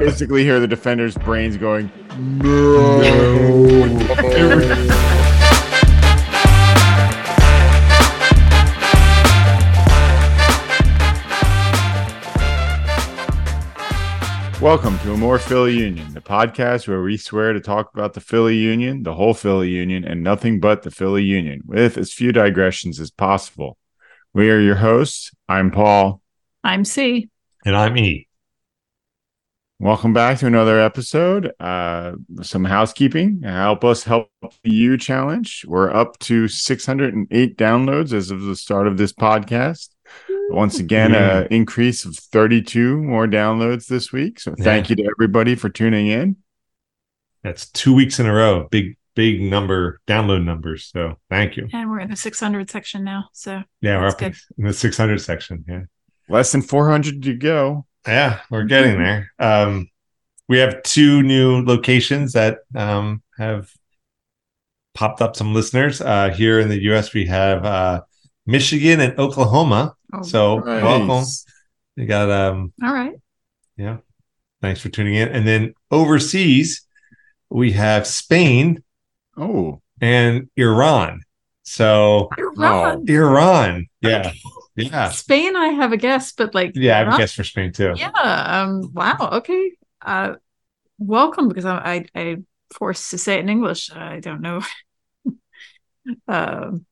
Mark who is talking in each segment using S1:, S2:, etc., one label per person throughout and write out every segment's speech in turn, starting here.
S1: basically hear the defender's brains going, no. Welcome to a more Philly Union, the podcast where we swear to talk about the Philly Union, the whole Philly Union, and nothing but the Philly Union, with as few digressions as possible. We are your hosts. I'm Paul.
S2: I'm C.
S3: And I'm E.
S1: Welcome back to another episode. Uh, some housekeeping. Help us help you challenge. We're up to 608 downloads as of the start of this podcast. Once again, an increase of 32 more downloads this week. So thank yeah. you to everybody for tuning in.
S3: That's two weeks in a row. Big, big number download numbers. So thank you.
S2: And we're in the 600 section now. So
S3: yeah, we're up good. in the 600 section. Yeah.
S1: Less than 400 to go.
S3: Yeah, we're getting there. Um, we have two new locations that um, have popped up some listeners. Uh, here in the US, we have uh, Michigan and Oklahoma. Oh, so nice. welcome. You got um
S2: all right.
S3: Yeah. Thanks for tuning in. And then overseas, we have Spain.
S1: Oh.
S3: And Iran. So
S2: Iran.
S3: Oh, Iran. Yeah. Yeah.
S2: Spain, I have a guess, but like
S3: Yeah, I have a guess for Spain too.
S2: Yeah. Um, wow. Okay. Uh welcome because I I I forced to say it in English. I don't know. um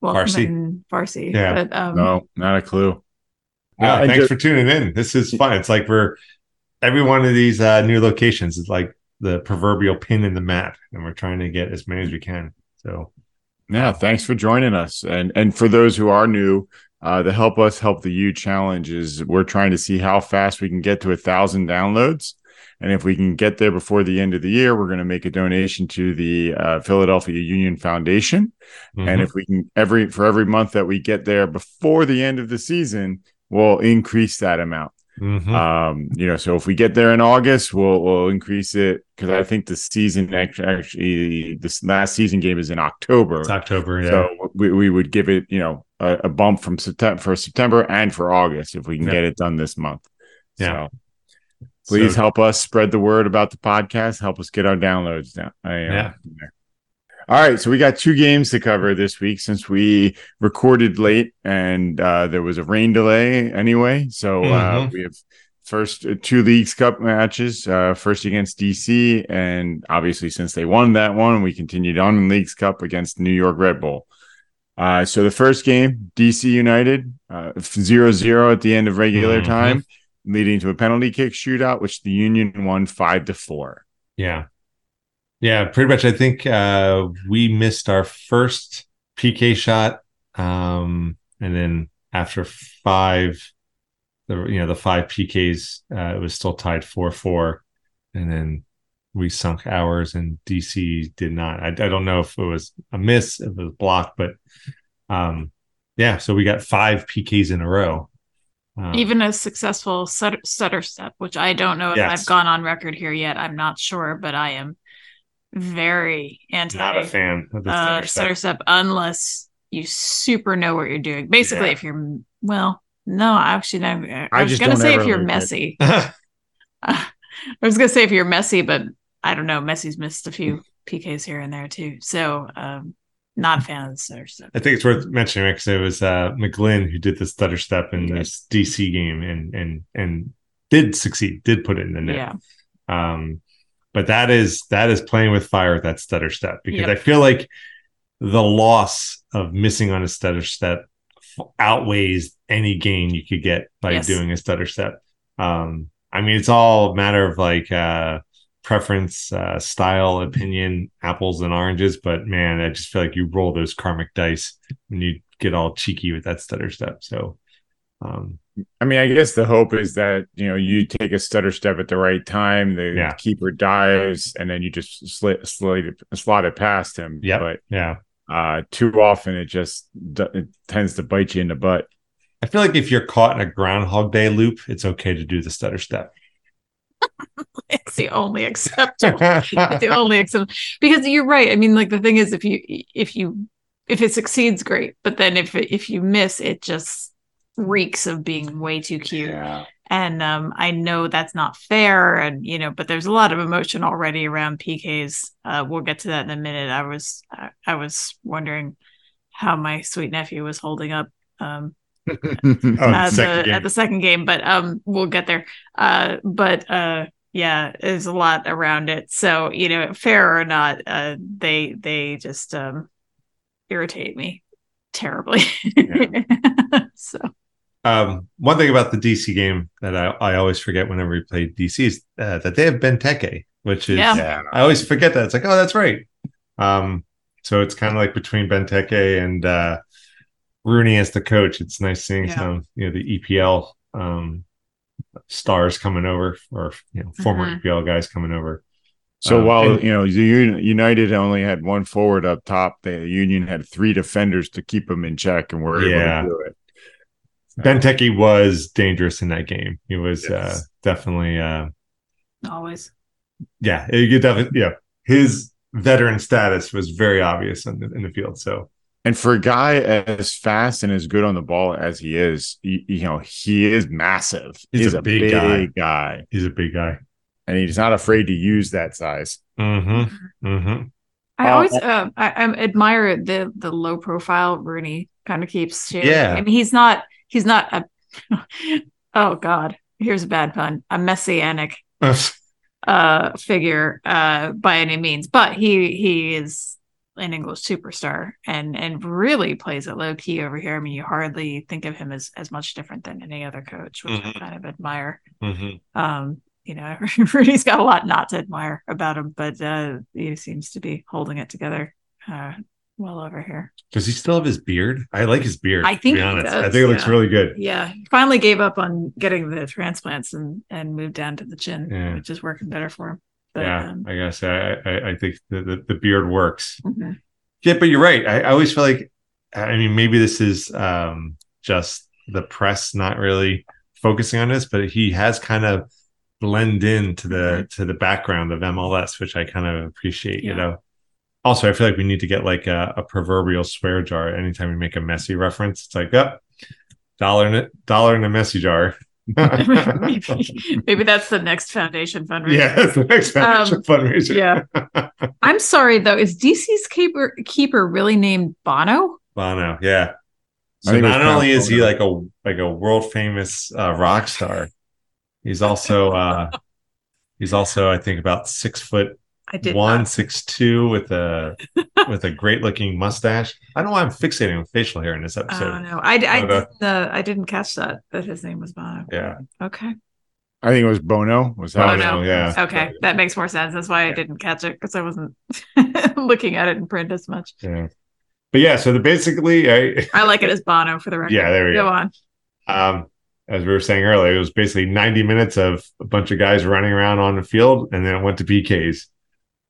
S3: well, Farsi.
S2: Farsi.
S3: Yeah.
S2: But, um,
S1: no, not a clue.
S3: Yeah, uh, thanks just, for tuning in. This is fun. It's like we're every one of these uh, new locations is like the proverbial pin in the map, and we're trying to get as many as we can. So,
S1: yeah, thanks for joining us. And and for those who are new, uh, the help us help the you challenge is we're trying to see how fast we can get to a thousand downloads. And if we can get there before the end of the year, we're going to make a donation to the uh, Philadelphia Union Foundation. Mm-hmm. And if we can every for every month that we get there before the end of the season, we'll increase that amount. Mm-hmm. Um, you know, so if we get there in August, we'll we'll increase it because I think the season actually this last season game is in October.
S3: It's October, yeah.
S1: So we, we would give it, you know, a, a bump from September for September and for August if we can get it done this month.
S3: Yeah. So,
S1: Please so, help us spread the word about the podcast. Help us get our downloads down. I, uh,
S3: yeah.
S1: All right, so we got two games to cover this week since we recorded late and uh, there was a rain delay anyway. So uh, mm-hmm. uh, we have first uh, two leagues cup matches, uh, first against DC, and obviously since they won that one, we continued on in leagues cup against New York Red Bull. Uh, so the first game, DC United, uh, 0-0 at the end of regular mm-hmm. time leading to a penalty kick shootout, which the Union won five to four.
S3: Yeah. Yeah, pretty much. I think uh, we missed our first PK shot. Um, and then after five, the you know, the five PKs, uh, it was still tied four four. And then we sunk ours and DC did not. I, I don't know if it was a miss, if it was blocked, but um, yeah, so we got five PKs in a row.
S2: Um, Even a successful stutter, stutter step, which I don't know if yes. I've gone on record here yet. I'm not sure, but I am very anti.
S3: Not a fan of the
S2: stutter, uh, stutter step. step unless you super know what you're doing. Basically, yeah. if you're well, no, actually, no. I, I was gonna say if you're Messi. uh, I was gonna say if you're Messi, but I don't know. Messi's missed a few PKs here and there too. So um, not a fan of the stutter step.
S3: I think it's worth mentioning because it was uh, McGlynn who did the stutter step in this DC game and and and did succeed, did put it in the net.
S2: Yeah.
S3: Um, but that is that is playing with fire with that stutter step because yep. I feel like the loss of missing on a stutter step outweighs any gain you could get by yes. doing a stutter step. Um, I mean, it's all a matter of like uh, preference, uh, style, opinion, apples and oranges. But man, I just feel like you roll those karmic dice when you get all cheeky with that stutter step. So, um,
S1: I mean, I guess the hope is that you know you take a stutter step at the right time, the yeah. keeper dives, and then you just slit, slide it, slot it past him.
S3: Yeah,
S1: but
S3: yeah,
S1: uh, too often it just it tends to bite you in the butt.
S3: I feel like if you're caught in a Groundhog Day loop, it's okay to do the stutter step.
S2: it's the only acceptable the only acceptable because you're right i mean like the thing is if you if you if it succeeds great but then if if you miss it just reeks of being way too cute
S1: yeah.
S2: and um, I know that's not fair, and you know, but there's a lot of emotion already around PKs. Uh, we'll get to that in a minute. I was I, I was wondering how my sweet nephew was holding up um, oh, at, the, at the second game, but um, we'll get there. Uh, but uh, yeah, there's a lot around it. So you know, fair or not, uh, they they just um, irritate me terribly. Yeah. so
S3: um, one thing about the DC game that I, I always forget whenever we play DC is uh, that they have Benteke, which is yeah. I always forget that. It's like, oh, that's right. Um, so it's kind of like between Benteke and uh, Rooney as the coach. It's nice seeing yeah. some, you know, the EPL um, stars coming over, or you know, former mm-hmm. EPL guys coming over.
S1: So um, while and, you know United only had one forward up top, the Union had three defenders to keep them in check, and were yeah. able to do it.
S3: Benteke was dangerous in that game. He was uh, yes. uh, definitely uh,
S2: always.
S3: Yeah, you definitely yeah. His veteran status was very obvious in the, in the field. So,
S1: and for a guy as fast and as good on the ball as he is, you, you know, he is massive. He's, he's a, a, big, big guy. guy.
S3: He's a big guy,
S1: and he's not afraid to use that size.
S3: Mm-hmm. Mm-hmm.
S2: I uh, always uh, I, I, admire the the low profile Rooney kind of keeps sharing. Yeah, I mean he's not he's not a oh god. Here's a bad pun. A messianic uh figure uh by any means. But he he is an english superstar and and really plays it low key over here. I mean you hardly think of him as as much different than any other coach which mm-hmm. i kind of admire. Mm-hmm. um you know Rooney's got a lot not to admire about him but uh he seems to be holding it together uh well over here.
S3: Does he still have his beard? I like his beard.
S2: I think does,
S3: I think it looks really good.
S2: Yeah, he finally gave up on getting the transplants and and moved down to the chin, yeah. which is working better for him.
S3: But, yeah, um, I guess I, I, I think the, the, the beard works. Mm-hmm. Yeah, but you're right. I, I always feel like I mean maybe this is um, just the press not really focusing on this, but he has kind of blend in to the mm-hmm. to the background of MLS, which I kind of appreciate. Yeah. You know also i feel like we need to get like a, a proverbial swear jar anytime we make a Messi reference. It's like yep oh, dollar in it dollar in a Messi jar.
S2: Maybe, maybe, that's the next foundation fundraiser.
S3: Yeah that's the next foundation um, fundraiser.
S2: yeah. I'm sorry though. Is dc's keeper keeper really named bono?
S3: Bono yeah. So not only is he like a like a world famous uh, rock star he's also uh he's also i think about six foot
S2: I did
S3: one six two with a with a great looking mustache. I don't know why I'm fixating on facial hair in this episode. I
S2: don't know. I, I, didn't, uh, I didn't catch that that his name was Bono.
S3: Yeah.
S2: Okay.
S1: I think it was Bono. Was that
S2: Bono? Yeah. Okay, that makes more sense. That's why I didn't catch it because I wasn't looking at it in print as much.
S3: Yeah. But yeah, so the basically, I
S2: I like it as Bono for the record.
S3: Yeah, there we go.
S2: Go on.
S3: Um, as we were saying earlier, it was basically 90 minutes of a bunch of guys running around on the field, and then it went to PKs.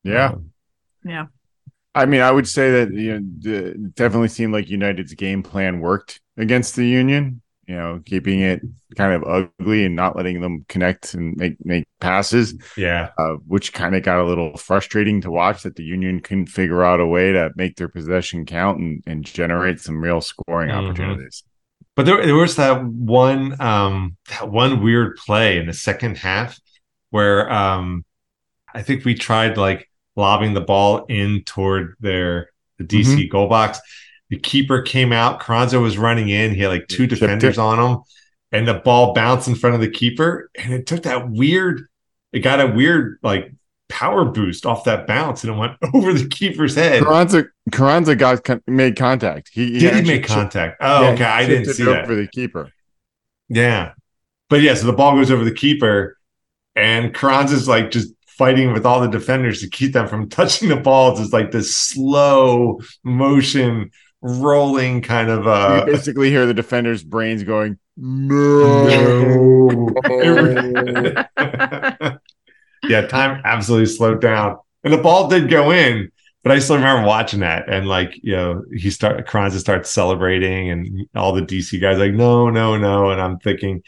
S1: Yeah.
S2: Um, yeah.
S1: I mean, I would say that you know, definitely seemed like United's game plan worked against the Union. You know, keeping it kind of ugly and not letting them connect and make make passes.
S3: Yeah,
S1: uh, which kind of got a little frustrating to watch. That the Union couldn't figure out a way to make their possession count and, and generate some real scoring mm-hmm. opportunities.
S3: But there, there was that one um, that one weird play in the second half where um, I think we tried like lobbing the ball in toward their the DC mm-hmm. goal box. The keeper came out. Carranza was running in. He had like two defenders on him, and the ball bounced in front of the keeper. And it took that weird. It got a weird like power boost off that bounce, and it went over the keeper's head.
S1: Carranza Carranza got con- made contact. He,
S3: he did he make contact. Oh, yeah, okay. I didn't see that
S1: for the keeper.
S3: Yeah, but yeah, so the ball goes over the keeper, and Carranza's like just fighting with all the defenders to keep them from touching the balls. Is like this slow motion rolling kind of uh
S1: you basically hear the defenders brains going no.
S3: Yeah time absolutely slowed down. And the ball did go in but I still remember watching that and like you know he start Carranza starts celebrating and all the DC guys like no no no. And I'm thinking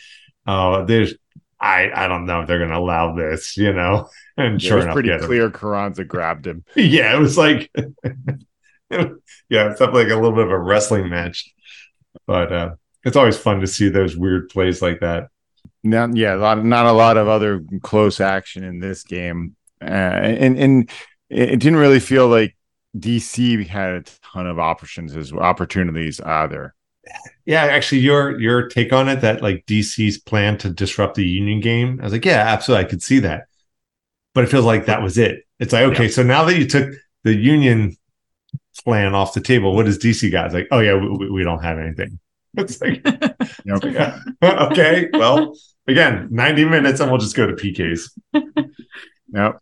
S3: oh there's I I don't know if they're gonna allow this you know and yeah, sure it was enough,
S1: pretty clear Carranza grabbed him.
S3: yeah, it was like, yeah, it's definitely like a little bit of a wrestling match. But uh, it's always fun to see those weird plays like that.
S1: Not, yeah, of, not a lot of other close action in this game, uh, and and it didn't really feel like DC had a ton of options as opportunities either.
S3: Yeah, actually, your your take on it that like DC's plan to disrupt the Union game, I was like, yeah, absolutely, I could see that, but it feels like that was it. It's like, okay, yeah. so now that you took the Union plan off the table, what does DC got? It's like, oh yeah, we, we don't have anything. It's like, okay, okay, well, again, ninety minutes, and we'll just go to PKs.
S1: Yep.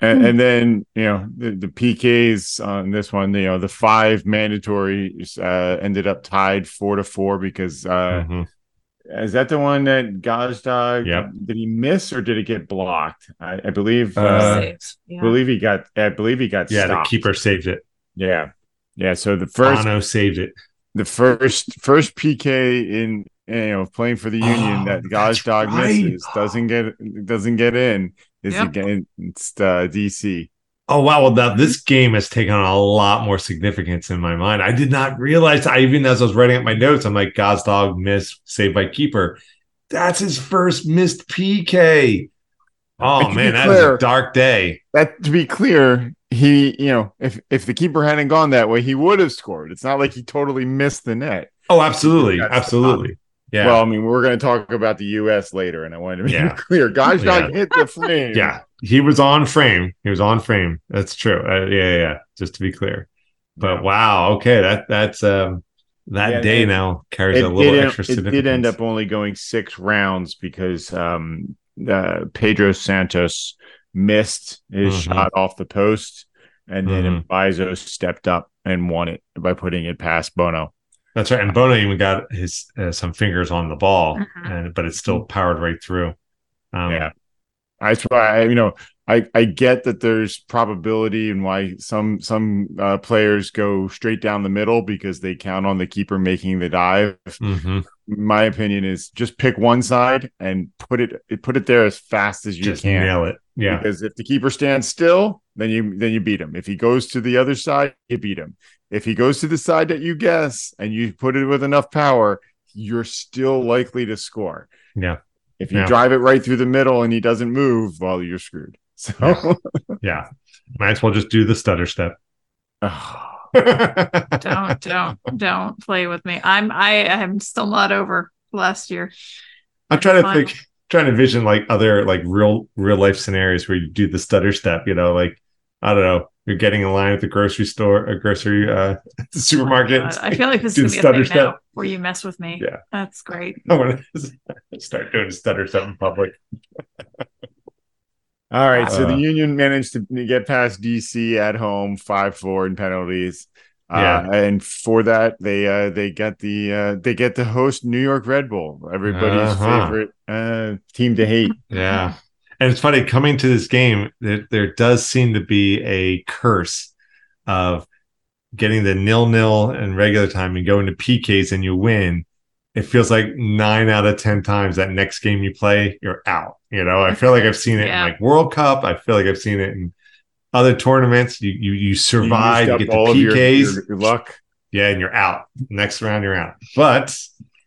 S1: And, and, then you know the, the, PKs on this one, you know the five mandatory uh, ended up tied four to four because uh, mm-hmm. is that the one that Gazdag?
S3: Yep.
S1: Did he miss or did it get blocked? I, I believe. Uh, yeah. believe he got. I believe he got.
S3: Yeah, stopped. the keeper saved it.
S1: Yeah, yeah. So the first
S3: Bono saved it.
S1: The first first PK in you know playing for the Union oh, that Gazdag right. misses doesn't get doesn't get in is yep. against uh, DC.
S3: Oh wow! Well, now this game has taken on a lot more significance in my mind. I did not realize. I even as I was writing up my notes, I'm like, "Gazdag missed, saved by keeper. That's his first missed PK. Oh man, that clear, is a dark day.
S1: That to be clear, he you know if if the keeper hadn't gone that way, he would have scored. It's not like he totally missed the net.
S3: Oh, absolutely, absolutely.
S1: Yeah. Well, I mean, we're going to talk about the U.S. later, and I wanted to be yeah. clear. Guys yeah. hit the frame.
S3: Yeah, he was on frame. He was on frame. That's true. Uh, yeah, yeah. Just to be clear. But yeah. wow, okay, that that's um that yeah, day it, now carries it, a little
S1: it,
S3: extra significance.
S1: It did end up only going six rounds because um uh, Pedro Santos missed his mm-hmm. shot off the post, and then mm stepped up and won it by putting it past Bono.
S3: That's right. And Bono even got his uh, some fingers on the ball, uh-huh. and but it's still powered right through.
S1: Um, yeah, that's why I, you know I I get that there's probability and why some some uh, players go straight down the middle because they count on the keeper making the dive. Mm-hmm. My opinion is just pick one side and put it put it there as fast as you just can.
S3: Nail it. Yeah.
S1: Because if the keeper stands still, then you then you beat him. If he goes to the other side, you beat him. If he goes to the side that you guess and you put it with enough power, you're still likely to score.
S3: Yeah.
S1: If you yeah. drive it right through the middle and he doesn't move, well, you're screwed. So
S3: yeah. yeah. Might as well just do the stutter step.
S2: don't don't don't play with me. I'm I am still not over last year.
S3: I'm trying to think trying to vision like other like real real life scenarios where you do the stutter step, you know, like I don't know, you're getting in line at the grocery store, a grocery uh, supermarket. Oh
S2: I feel like this is gonna be a thing now where you mess with me.
S3: Yeah,
S2: that's great.
S3: I'm gonna start doing stutter stuff in public.
S1: All right, so uh, the Union managed to get past DC at home, five four in penalties. Uh, yeah, uh, and for that they uh, they get the uh, they get to host New York Red Bull, everybody's uh-huh. favorite uh, team to hate.
S3: Yeah, and it's funny coming to this game, there, there does seem to be a curse of getting the nil nil and regular time and going to PKs and you win. It feels like nine out of 10 times that next game you play, you're out. You know, I feel like I've seen it yeah. in like World Cup. I feel like I've seen it in other tournaments. You you, you survive, you, you get the PKs. Your, your,
S1: your luck.
S3: Yeah, and you're out. Next round, you're out. But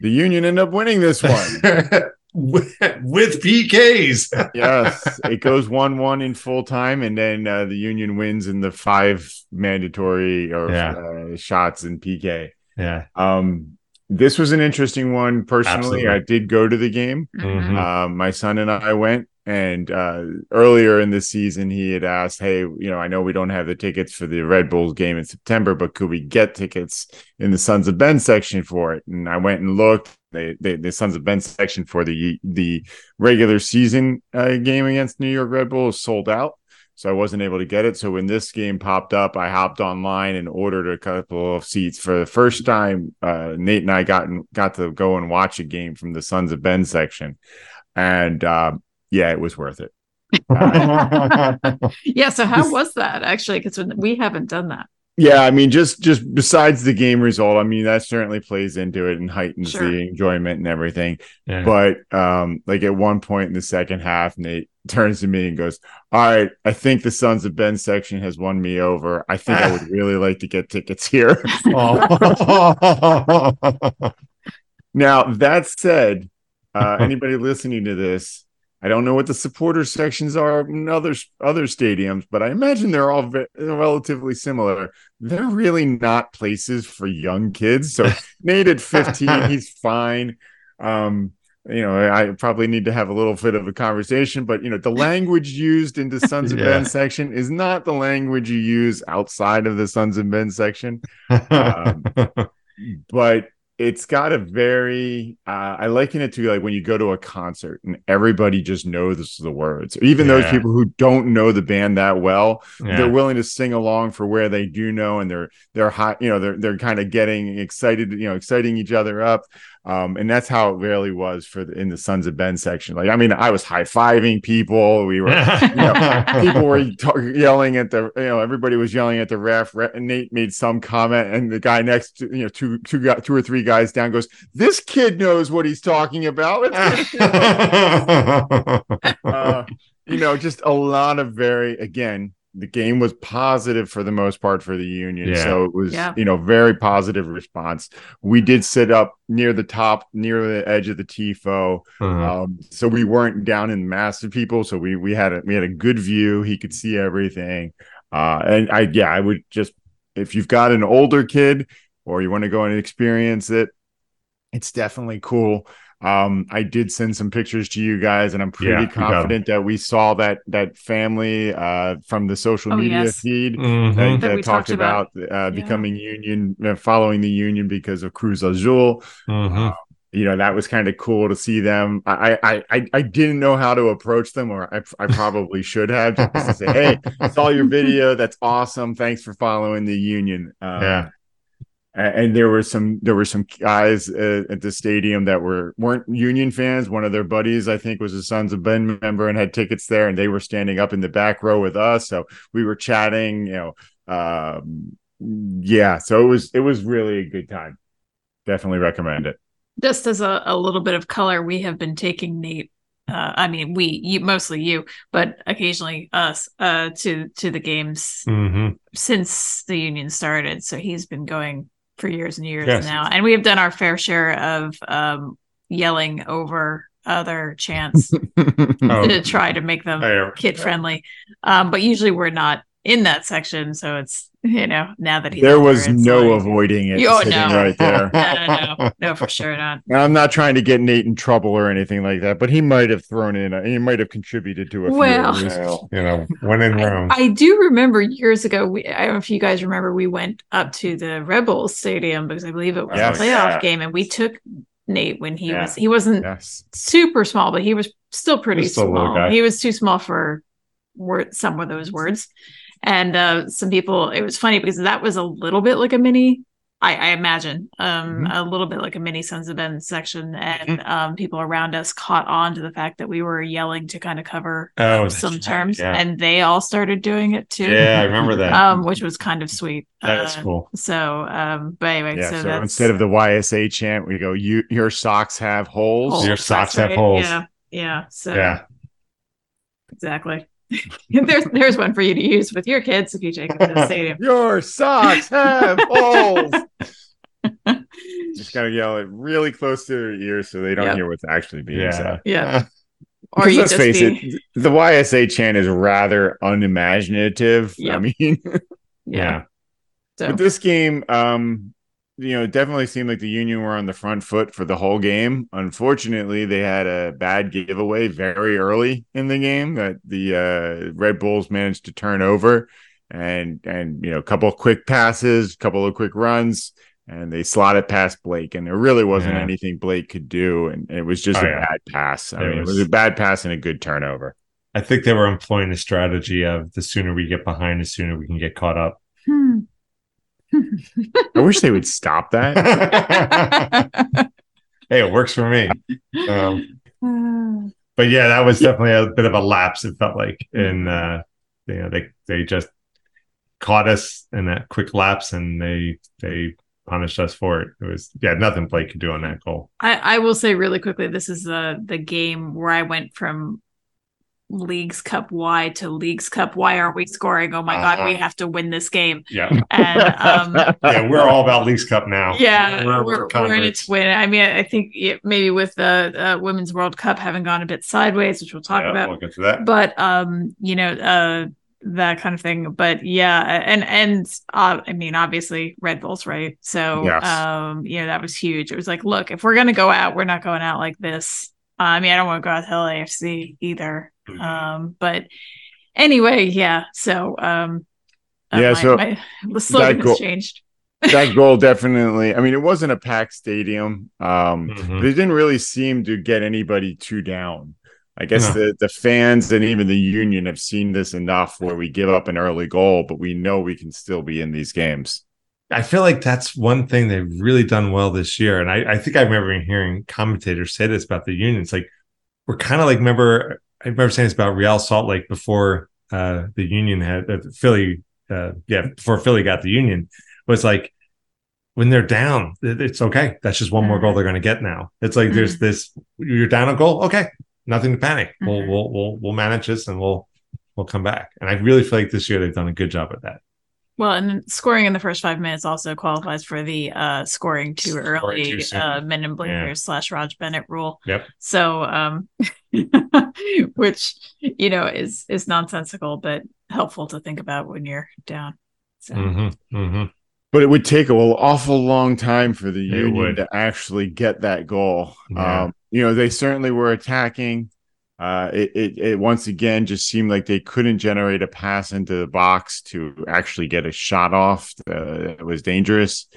S1: the Union end up winning this one.
S3: with, with PKs.
S1: yes, it goes one-one in full time, and then uh, the Union wins in the five mandatory or yeah. uh, shots in PK.
S3: Yeah.
S1: Um, this was an interesting one. Personally, Absolutely. I did go to the game. Mm-hmm. Uh, my son and I went. And uh, earlier in the season, he had asked, "Hey, you know, I know we don't have the tickets for the Red Bulls game in September, but could we get tickets in the Sons of Ben section for it?" And I went and looked. They, they the Sons of Ben section for the the regular season uh, game against New York Red Bull is sold out, so I wasn't able to get it. So when this game popped up, I hopped online and ordered a couple of seats for the first time. Uh, Nate and I got got to go and watch a game from the Sons of Ben section, and um, yeah, it was worth it.
S2: yeah. So how was that actually? Because we haven't done that.
S1: Yeah, I mean, just just besides the game result, I mean that certainly plays into it and heightens sure. the enjoyment and everything. Yeah. But um, like at one point in the second half, Nate turns to me and goes, "All right, I think the Sons of Ben section has won me over. I think I would really like to get tickets here." now that said, uh, anybody listening to this, I don't know what the supporter sections are in other other stadiums, but I imagine they're all ve- relatively similar. They're really not places for young kids. So Nate at 15, he's fine. Um, you know, I probably need to have a little bit of a conversation, but you know, the language used in the Sons of yeah. Ben section is not the language you use outside of the Sons of Ben section. Um, but it's got a very uh, I liken it to like when you go to a concert and everybody just knows the words. Even yeah. those people who don't know the band that well, yeah. they're willing to sing along for where they do know, and they're they're hot. You know, they're they're kind of getting excited. You know, exciting each other up. Um, and that's how it really was for the, in the Sons of Ben section. Like, I mean, I was high fiving people. We were, you know, people were t- yelling at the, you know, everybody was yelling at the ref. Re- Nate made some comment, and the guy next to, you know, two, two, two or three guys down goes, "This kid knows what he's talking about." uh, you know, just a lot of very, again, the game was positive for the most part for the union. Yeah. so it was yeah. you know very positive response. We did sit up near the top near the edge of the tifo uh-huh. um, so we weren't down in the mass of people. So we we had a we had a good view. He could see everything. Uh, and i yeah i would just if you've got an older kid or you want to go and experience it it's definitely cool um, I did send some pictures to you guys, and I'm pretty yeah, confident that we saw that that family uh, from the social oh, media yes. feed mm-hmm. that, that, that talked, talked, about, about uh, yeah. becoming union, uh, following the union because of Cruz Azul. Mm-hmm. Uh, you know that was kind of cool to see them. I, I I I didn't know how to approach them, or I, I probably should have just to say, "Hey, saw your video. That's awesome. Thanks for following the union." Uh, yeah and there were some there were some guys uh, at the stadium that were weren't Union fans. One of their buddies, I think, was a Sons of Ben member and had tickets there, and they were standing up in the back row with us. So we were chatting. You know, um, yeah. So it was it was really a good time. Definitely recommend it.
S2: Just as a, a little bit of color, we have been taking Nate uh, I mean, we, you, mostly you, but occasionally us, uh, to to the games mm-hmm. since the union started. So he's been going for years and years yes. now, and we have done our fair share of um, yelling over other chants oh. to try to make them kid friendly. Um, but usually we're not in that section, so it's you know now that he's
S1: there was no like, avoiding it. Oh no, right there.
S2: no, no, no, no, for sure not.
S1: I'm not trying to get Nate in trouble or anything like that, but he might have thrown in. A, he might have contributed to a well,
S3: few. you know, when in Rome.
S2: I, I, do remember years ago. We, I don't know if you guys remember. We went up to the Rebels Stadium because I believe it was yes, a playoff yeah. game, and we took Nate when he yeah. was he wasn't yes. super small, but he was still pretty was still small. He was too small for word some of those words and uh, some people it was funny because that was a little bit like a mini I, I imagine um, mm-hmm. a little bit like a mini Sons of Ben section, and mm-hmm. um, people around us caught on to the fact that we were yelling to kind of cover oh, some terms, yeah. and they all started doing it too.
S3: Yeah, I remember that,
S2: um, which was kind of sweet.
S3: That's uh, cool.
S2: So, um, but anyway, yeah,
S1: so, so instead of the YSA chant, we go, "You, your socks have holes. holes
S3: your socks have holes."
S2: Yeah, yeah. So, yeah, exactly. there's there's one for you to use with your kids if you take them to the stadium.
S1: Your socks have holes. Just gotta yell it really close to their ears so they don't yep. hear what's actually being
S2: yeah.
S1: said.
S2: Yeah.
S1: Or let's face be... it, the YSA chant is rather unimaginative. Yep. I mean,
S2: yeah. yeah.
S1: So. But this game, um, you know, it definitely seemed like the Union were on the front foot for the whole game. Unfortunately, they had a bad giveaway very early in the game that the uh, Red Bulls managed to turn over, and and you know, a couple of quick passes, a couple of quick runs, and they slotted past Blake, and there really wasn't yeah. anything Blake could do, and, it was just oh, a yeah. bad pass. I it mean, was... it was a bad pass and a good turnover.
S3: I think they were employing the strategy of the sooner we get behind, the sooner we can get caught up.
S1: I wish they would stop that.
S3: hey, it works for me. Um, but yeah, that was definitely a bit of a lapse. It felt like, and uh, you know, they they just caught us in that quick lapse, and they they punished us for it. It was yeah, nothing Blake could do on that goal.
S2: I, I will say really quickly, this is the the game where I went from Leagues Cup why to Leagues Cup. Why aren't we scoring? Oh my uh, God, we uh-huh. have to win this game.
S3: Yeah. And um, yeah, we're all about Leagues Cup now.
S2: Yeah, we're, we're, we're in it to win. I mean, I think it, maybe with the uh, Women's World Cup having gone a bit sideways, which we'll talk yeah, about.
S3: We'll get to that.
S2: But, um, you know, uh, that kind of thing. But yeah, and and uh, I mean, obviously Red Bulls, right? So yes. um, you know, that was huge. It was like, look, if we're gonna go out, we're not going out like this. Uh, I mean, I don't want to go out to LAFC either. Mm-hmm. Um, but anyway, yeah. So um,
S1: uh, yeah, my, so my,
S2: the slogan has changed.
S1: that goal definitely. I mean, it wasn't a packed stadium, um, mm-hmm. but it didn't really seem to get anybody too down. I guess no. the the fans and even the union have seen this enough where we give up an early goal, but we know we can still be in these games.
S3: I feel like that's one thing they've really done well this year. And I, I think I remember hearing commentators say this about the union. It's like we're kind of like remember I remember saying this about Real Salt Lake before uh, the union had uh, Philly, uh, yeah, before Philly got the union was like when they're down, it's okay. That's just one more goal mm-hmm. they're going to get now. It's like mm-hmm. there's this you're down a goal, okay, nothing to panic. Mm-hmm. We'll we'll we'll we'll manage this and we'll we'll come back. And I really feel like this year they've done a good job at that.
S2: Well, and scoring in the first five minutes also qualifies for the uh, scoring too scoring early too uh, men in blinkers yeah. slash Raj Bennett rule.
S3: Yep.
S2: So, um, which you know is is nonsensical, but helpful to think about when you're down. So.
S3: Mm-hmm, mm-hmm.
S1: But it would take an awful long time for the it union would. to actually get that goal. Yeah. Um, you know, they certainly were attacking. Uh, it, it, it once again just seemed like they couldn't generate a pass into the box to actually get a shot off. Uh, it was dangerous.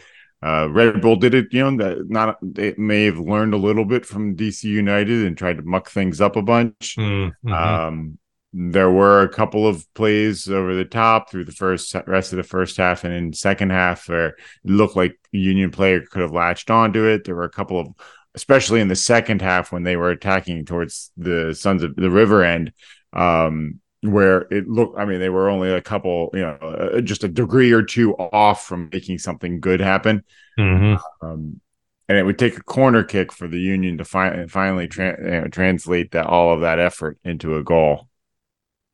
S1: Uh, Red Bull did it, you know, that not they may have learned a little bit from DC United and tried to muck things up a bunch.
S3: Mm-hmm.
S1: Um, there were a couple of plays over the top through the first rest of the first half and in second half where it looked like Union player could have latched onto it. There were a couple of especially in the second half when they were attacking towards the Sons of the River end, um, where it looked. I mean, they were only a couple, you know, uh, just a degree or two off from making something good happen.
S3: Mm-hmm.
S1: Um, and it would take a corner kick for the Union to fi- finally tra- translate that all of that effort into a goal.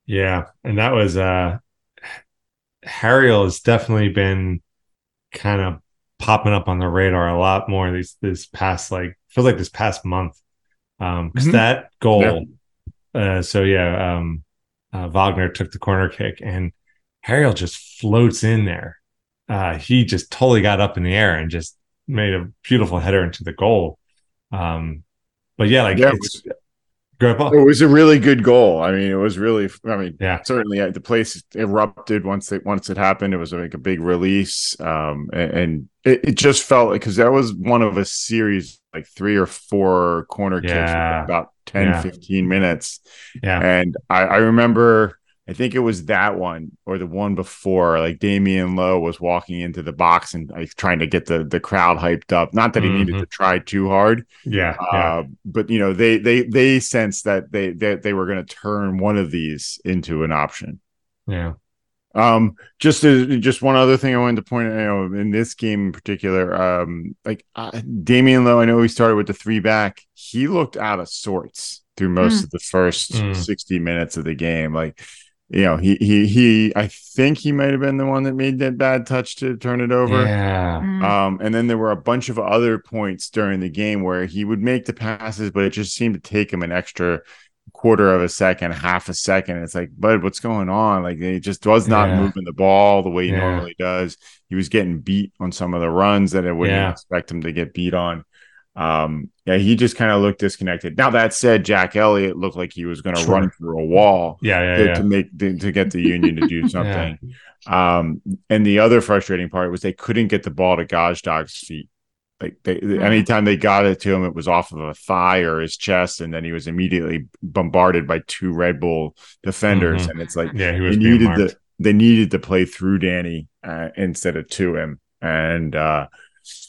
S3: Yeah, and that was uh Harriel has definitely been kind of popping up on the radar a lot more these this past like feels like this past month. Um because mm-hmm. that goal yeah. uh so yeah, um uh, Wagner took the corner kick and Harriel just floats in there. Uh he just totally got up in the air and just made a beautiful header into the goal. Um but yeah, like yeah, it's,
S1: it was a really good goal. I mean, it was really. I mean, yeah, certainly uh, the place erupted once it once it happened. It was like a big release, um, and, and it, it, just felt like because that was one of a series like three or four corner kicks about 10, yeah. 15 minutes.
S3: Yeah,
S1: and I, I remember I think it was that one or the one before. Like Damion Lowe was walking into the box and like trying to get the the crowd hyped up. Not that he mm-hmm. needed to try too hard.
S3: Yeah, uh, yeah.
S1: But you know, they they they sensed that they that they were going to turn one of these into an option.
S3: Yeah.
S1: Um, just to, just one other thing I wanted to point out, you know, in this game in particular, um, like uh, Damion Lowe, I know he started with the three back. He looked out of sorts through most mm. of the first mm. 60 minutes of the game. Like you know, he he he. I think he might have been the one that made that bad touch to turn it over.
S3: Yeah.
S2: Mm.
S1: Um, and then there were a bunch of other points during the game where he would make the passes, but it just seemed to take him an extra quarter of a second, half a second. It's like, bud, what's going on? Like he just was not yeah. moving the ball the way he yeah. normally does. He was getting beat on some of the runs that I wouldn't yeah. expect him to get beat on. Um, yeah, he just kind of looked disconnected. Now that said, Jack Elliott looked like he was going to sure. run through a wall.
S3: Yeah, yeah,
S1: to,
S3: yeah.
S1: to make to, to, get the Union to do something. yeah. Um, and the other frustrating part was they couldn't get the ball to Gazdag's feet. Like they, anytime they got it to him, it was off of a thigh or his chest, and then he was immediately bombarded by two Red Bull defenders. Mm-hmm. And it's like,
S3: yeah, he was
S1: needed the they needed to play through Danny uh, instead of to him, and uh,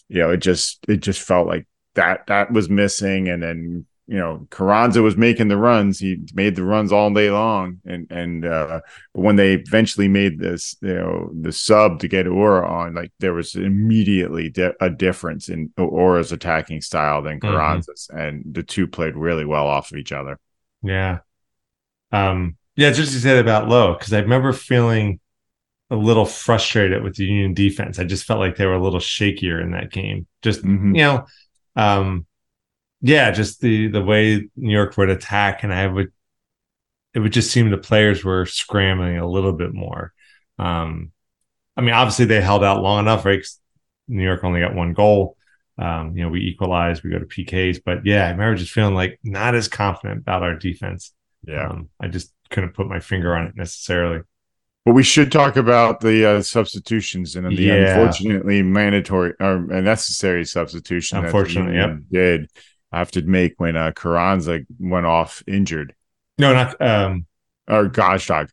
S1: you know, it just it just felt like that that was missing and then you know Carranza was making the runs he made the runs all day long and and uh but when they eventually made this you know the sub to get Uhre on like there was immediately di- a difference in Uhre's attacking style than mm-hmm. Carranza's mm-hmm. and the two played really well off of each other
S3: yeah Um, yeah, just to say about Lowe, because I remember feeling a little frustrated with the Union defense. I just felt like they were a little shakier in that game. Just mm-hmm. you know, um, yeah, just the the way New York would attack, and I would it would just seem the players were scrambling a little bit more. Um, I mean, obviously they held out long enough, right? New York only got one goal. Um, you know, we equalized, we go to PKs, but yeah, I remember just feeling like not as confident about our defense.
S1: Yeah,
S3: um, I just couldn't put my finger on it necessarily.
S1: But we should talk about the uh, substitutions and the yeah. unfortunately mandatory or necessary substitution.
S3: Unfortunately,
S1: yeah, did have to make when uh, Carranza went off injured.
S3: No, not um,
S1: or Gazdag.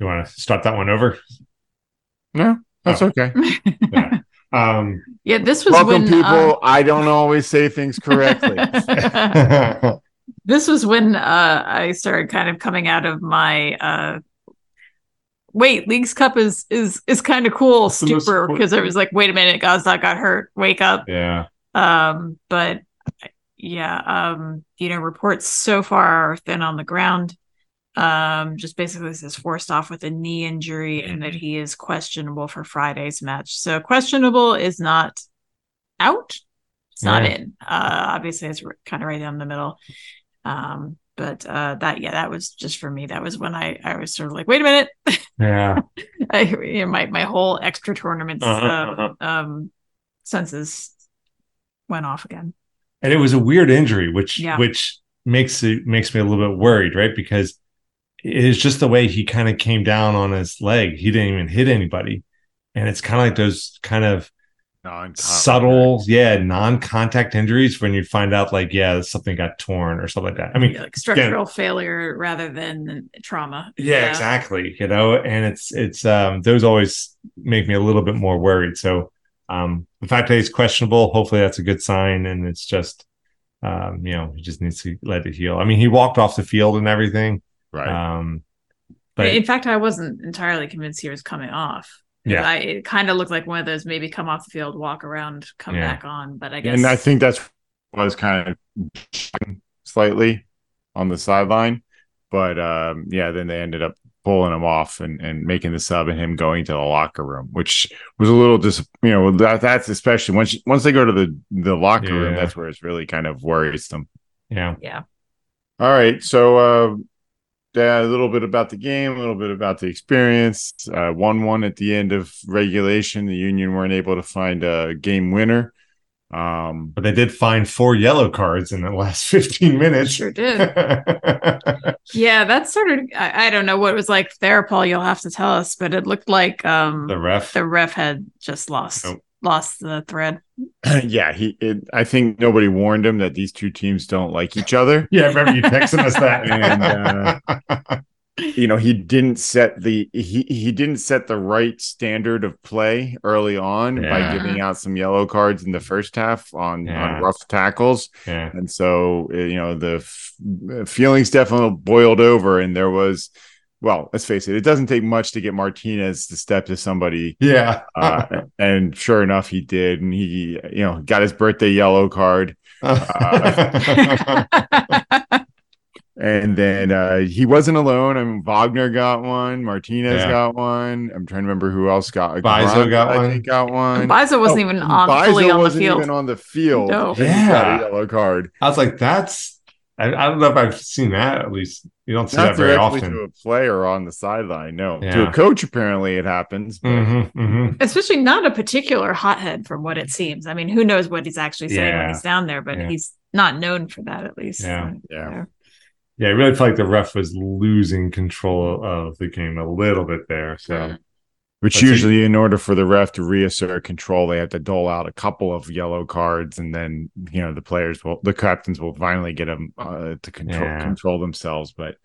S3: You want to start that one over?
S1: No, that's oh. okay.
S3: yeah. Um,
S2: yeah, this was
S1: welcome,
S2: when,
S1: people. Uh, I don't always say things correctly.
S2: this was when uh, I started kind of coming out of my uh, wait, Leagues Cup is is is kind of cool stupor because it was like, wait a minute, Gazdag got hurt, wake up.
S3: Yeah.
S2: Um, but yeah, um, you know, reports so far are thin on the ground. Um, just basically says forced off with a knee injury and that he is questionable for Friday's match. So questionable is not out. It's not in. Uh, obviously, it's kind of right down the middle. Um, but uh, that yeah, that was just for me. That was when I I was sort of like, wait a minute.
S3: Yeah.
S2: I, you know, my my whole extra tournaments uh-huh, uh, uh-huh. um senses went off again
S3: and it was a weird injury, which yeah. which makes it makes me a little bit worried, right? Because it's just the way he kind of came down on his leg. He didn't even hit anybody, and it's kind of like those kind of subtle, yeah, non-contact injuries when you find out like, yeah, something got torn or something like that. I mean, yeah,
S2: like structural again, failure rather than trauma.
S3: Yeah, yeah, exactly. You know, and it's it's um those always make me a little bit more worried. So um, the fact that he's questionable, hopefully that's a good sign, and it's just, um, you know, he just needs to let it heal. I mean, he walked off the field and everything,
S1: right?
S3: Um,
S2: but in fact, I wasn't entirely convinced he was coming off.
S3: Yeah,
S2: I, it kind of looked like one of those maybe come off the field, walk around, come yeah. back on. But I guess,
S1: and I think that's was kind of slightly on the sideline, but um, yeah, then they ended up pulling him off and, and making the sub and him going to the locker room, which was a little dis you know, that that's especially once once they go to the the locker yeah. room, that's where it's really kind of worrisome.
S3: Yeah.
S2: Yeah.
S1: All right. So uh yeah, a little bit about the game, a little bit about the experience. Uh, one one at the end of regulation. The Union weren't able to find a game winner. Um,
S3: but they did find four yellow cards in the last 15 minutes.
S2: Sure did. yeah, that's sort of I, I, don't know what it was like there, Paul. You'll have to tell us, but it looked like um
S3: the ref
S2: the ref had just lost nope. lost the thread.
S1: yeah, he it, I think nobody warned him that these two teams don't like each other.
S3: yeah, I remember you texted us that. and
S1: uh, you know he didn't set the he he didn't set the right standard of play early on yeah. by giving out some yellow cards in the first half on yeah. on rough tackles
S3: yeah.
S1: and so uh, you know the f- feelings definitely boiled over and there was well let's face it it doesn't take much to get martinez to step to somebody
S3: yeah
S1: uh, and sure enough he did and he you know got his birthday yellow card uh, and then uh, he wasn't alone. I mean, Wagner got one. Martinez yeah. got one. I'm trying to remember who else got.
S3: Mbaizo got
S1: I
S3: one.
S1: Think got one.
S2: Mbaizo wasn't oh, even on Mbaizo fully on the field.
S1: Even on the field.
S2: No.
S3: Yeah,
S1: yellow card.
S3: I was like, that's. I, I, don't know if I've seen that. At least you don't see Not that very often.
S1: To a player on the sideline, no. Yeah. To a coach, apparently it happens.
S3: Mm-hmm, mm-hmm.
S2: Especially not a particular hothead, from what it seems. I mean, who knows what he's actually saying yeah. when he's down there, but he's not known for that, at least.
S3: Yeah,
S1: yeah.
S3: Yeah, I really felt like the ref was losing control of the game a little bit there. So,
S1: which usually, in order for the ref to reassert control, they have to dole out a couple of yellow cards, and then you know the players will, the captains will finally get them uh, to control yeah. control themselves. But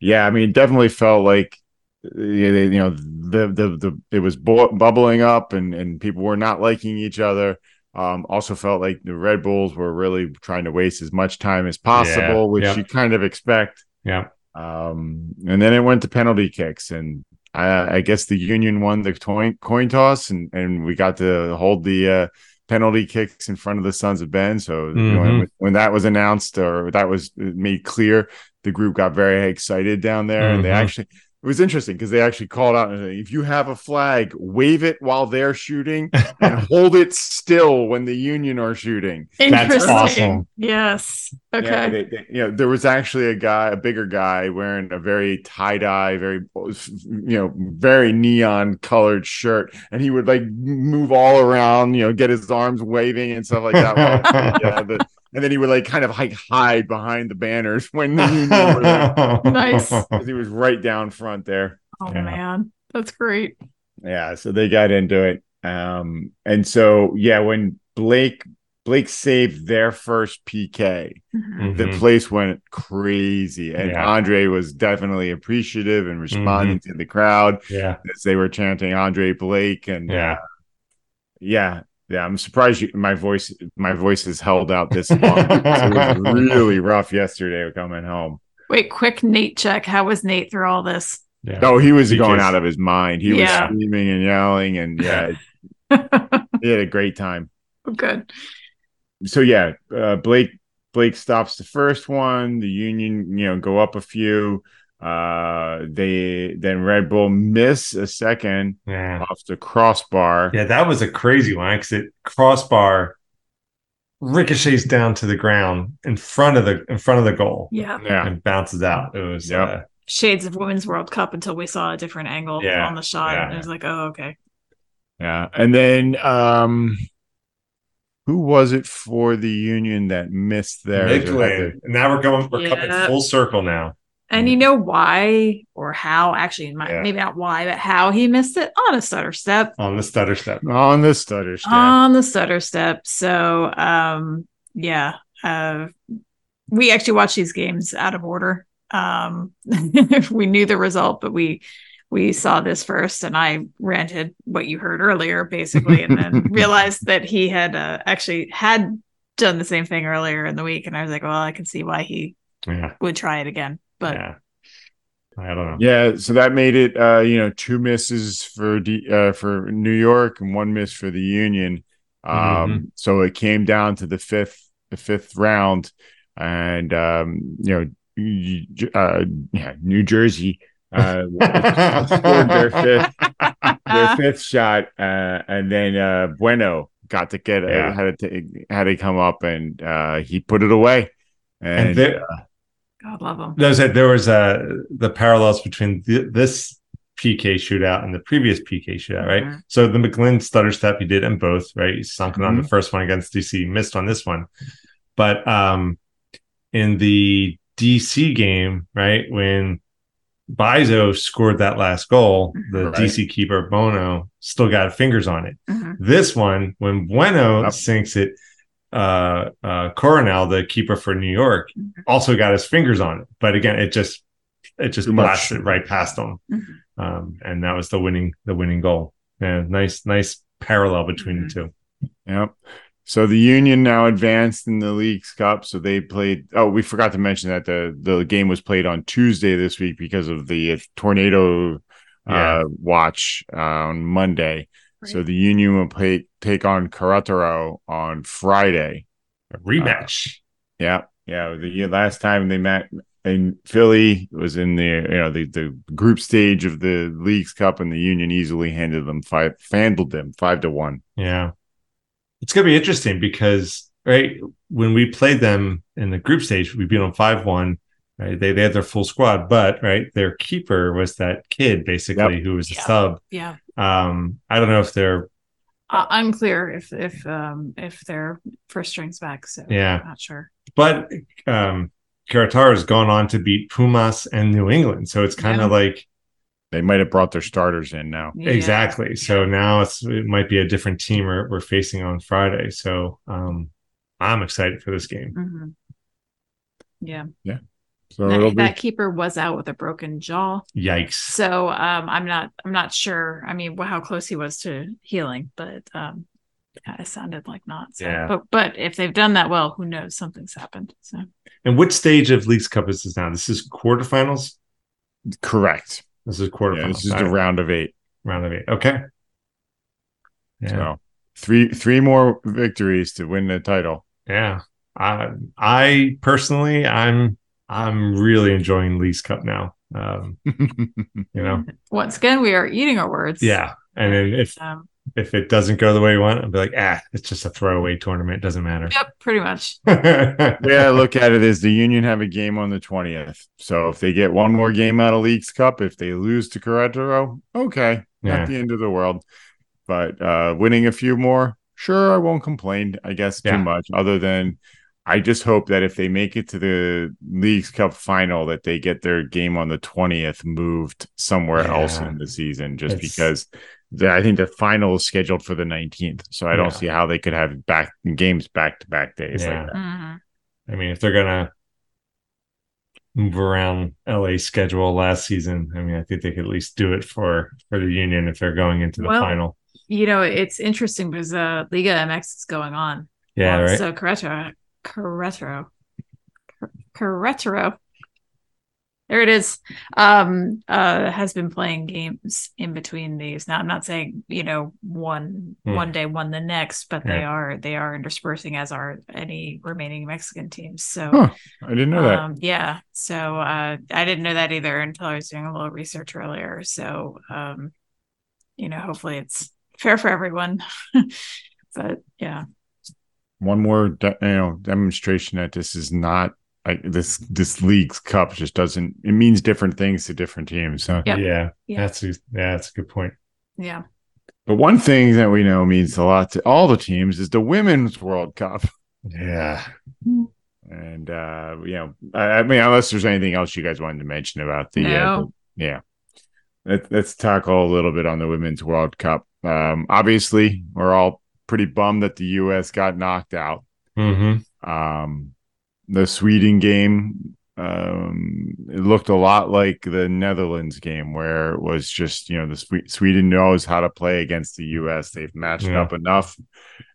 S1: yeah, I mean, definitely felt like you know the the the it was bu- bubbling up, and and people were not liking each other. Um, also felt like the Red Bulls were really trying to waste as much time as possible, yeah, which yep. you kind of expect.
S3: Yeah.
S1: Um, and then it went to penalty kicks, and I, I guess the Union won the coin, coin toss, and, and we got to hold the uh, penalty kicks in front of the Sons of Ben. So mm-hmm. you know, when, when, that was announced or that was made clear, the group got very excited down there, mm-hmm. and they actually it was interesting because they actually called out if you have a flag, wave it while they're shooting and hold it still when the Union are shooting.
S2: That's awesome. Yes. Okay. Yeah,
S1: they, they, you know, there was actually a guy, a bigger guy, wearing a very tie dye, very you know, very neon colored shirt, and he would like move all around, you know, get his arms waving and stuff like that. yeah, the, and then he would like kind of like hide behind the banners when the Union were there.
S2: nice.
S1: He was right down front there.
S2: Oh yeah. man, that's great.
S1: Yeah, so they got into it. Um, and so yeah, when Blake Blake saved their first PK, mm-hmm. the place went crazy. And yeah. Andre was definitely appreciative and responding mm-hmm. to the crowd
S3: yeah.
S1: as they were chanting Andre Blake. And
S3: yeah, uh,
S1: yeah, yeah, I'm surprised you, my voice my voice has held out this long. it was really rough yesterday coming home.
S2: Wait, quick Nate check. How was Nate through all this?
S1: Yeah. Oh, he was he going just, out of his mind. He yeah. was screaming and yelling, and yeah, he had a great time.
S2: Oh, good.
S1: So yeah, uh, Blake Blake stops the first one. The Union, you know, go up a few. Uh, they then Red Bull miss a second yeah. off the crossbar.
S3: Yeah, that was a crazy one because it crossbar ricochets down to the ground in front of the in front of the goal.
S2: Yeah,
S1: yeah,
S3: and bounces out. It was yep. uh,
S2: shades of Women's World Cup until we saw a different angle yeah, on the shot, yeah. and it was like, oh, okay.
S1: Yeah, and then um, who was it for the Union that missed there?
S3: Now we're going. We're yeah. coming full circle now.
S2: And you know why or how? Actually, yeah. maybe not why, but how he missed it on a stutter step.
S3: On the stutter step.
S1: On the stutter step.
S2: On the stutter step. So, um, yeah, uh, we actually watched these games out of order. Um, we knew the result, but we we saw this first, and I ranted what you heard earlier, basically, and then realized that he had uh, actually had done the same thing earlier in the week, and I was like, well, I can see why he yeah. would try it again but
S3: yeah. I don't know.
S1: Yeah, so that made it uh, you know, two misses for D, uh, for New York and one miss for the Union. Um, mm-hmm. so it came down to the fifth the fifth round and um, you know, uh, yeah, New Jersey uh, scored their fifth their fifth shot uh, and then uh, Bueno got to get yeah. had to had to come up and uh, he put it away. And, and there, uh,
S2: God love them.
S3: There's a, there was a the parallels between th- this PK shootout and the previous PK shootout, right? Mm-hmm. So the McGlynn stutter step he did in both, right? He sunk mm-hmm. on the mm-hmm. first one against DC, missed on this one, but um, in the DC game, right when Mbaizo scored that last goal, the right. DC keeper Bono still got fingers on it. Mm-hmm. This one, when Bueno yep. sinks it, uh, uh, Coronel, the keeper for New York, mm-hmm. also got his fingers on it. But again, it just it just Too blasted much. right past him, mm-hmm. um, and that was the winning the winning goal. Yeah, nice nice parallel between mm-hmm. the two.
S1: Yep. So the Union now advanced in the Leagues Cup. So they played. Oh, we forgot to mention that the the game was played on Tuesday this week because of the tornado yeah. uh, watch uh, on Monday. So the Union will play, take on Querétaro on Friday.
S3: A rematch.
S1: Uh, yeah, yeah. The last time they met in Philly was in the you know the, the group stage of the Leagues Cup, and the Union easily handed them five, handled them five to one.
S3: Yeah, it's gonna be interesting because right when we played them in the group stage, we beat them five one. Right, they they had their full squad, but right, their keeper was that kid basically yep. who was a
S2: yeah.
S3: sub.
S2: Yeah
S3: um, I don't know if they're
S2: uh, unclear if if um if they're first strings back. So
S3: yeah,
S2: I'm not sure.
S3: But um, Querétaro has gone on to beat Pumas and New England, so it's kind of yeah. like
S1: they might have brought their starters in now.
S3: Yeah. Exactly. So now it's it might be a different team we're, we're facing on Friday. So um, I'm excited for this game.
S2: Mm-hmm. Yeah.
S1: Yeah.
S2: So that, that keeper was out with a broken jaw.
S3: Yikes!
S2: So um, I'm not I'm not sure. I mean, how close he was to healing, but um, kind of sounded like not. So.
S3: Yeah.
S2: But but if they've done that well, who knows? Something's happened. So.
S3: And which stage of Leagues Cup is this now? This is quarterfinals.
S1: Correct.
S3: This is quarterfinals. Yeah,
S1: this is the round of eight.
S3: Round of eight. Okay.
S1: Yeah. So three three more victories to win the title.
S3: Yeah, I I personally I'm I'm really enjoying Leagues Cup now. Um, you know,
S2: once again, we are eating our words.
S3: Yeah, and if um, if it doesn't go the way we want, I'll be like, ah, it's just a throwaway tournament. It doesn't matter.
S2: Yep, pretty much.
S1: yeah, look at it as the Union have a game on the 20th. So if they get one more game out of Leagues Cup, if they lose to Querétaro, okay, yeah. not the end of the world. But uh, winning a few more, sure, I won't complain, I guess, too much, other than I just hope that if they make it to the Leagues Cup final, that they get their game on the 20th moved somewhere yeah. else in the season, just it's... because the, I think the final is scheduled for the 19th. So I yeah. don't see how they could have back games back to back days yeah. like that.
S3: Mm-hmm. I mean, if they're gonna move around LA schedule last season, I mean, I think they could at least do it for for the Union if they're going into the well, final.
S2: You know, it's interesting because uh Liga MX is going on.
S3: Yeah, right.
S2: So Querétaro, Querétaro, Querétaro there it is. Um uh has been playing games in between these. Now i'm not saying you know one mm. one day one the next but yeah. they are they are interspersing as are any remaining mexican teams. So
S1: huh. i didn't know um,
S2: that yeah. So uh i didn't know that either until i was doing a little research earlier. So um you know hopefully it's fair for everyone. But yeah
S1: one more de- you know demonstration that this is not like this this league's cup just doesn't it means different things to different teams so
S3: yep. yeah, yeah. That's a, yeah that's a good point.
S2: Yeah.
S1: But one thing that we know means a lot to all the teams is the women's world cup.
S3: Yeah.
S1: And uh you know I, I mean unless there's anything else you guys wanted to mention about the, no. uh, the yeah. Let, let's tackle a little bit on the women's world cup. Um obviously we're all pretty bummed that the us got knocked out
S3: mm-hmm.
S1: um the Sweden game, um, it looked a lot like the Netherlands game, where it was just you know the Sweden knows how to play against the U.S. They've matched yeah. up enough.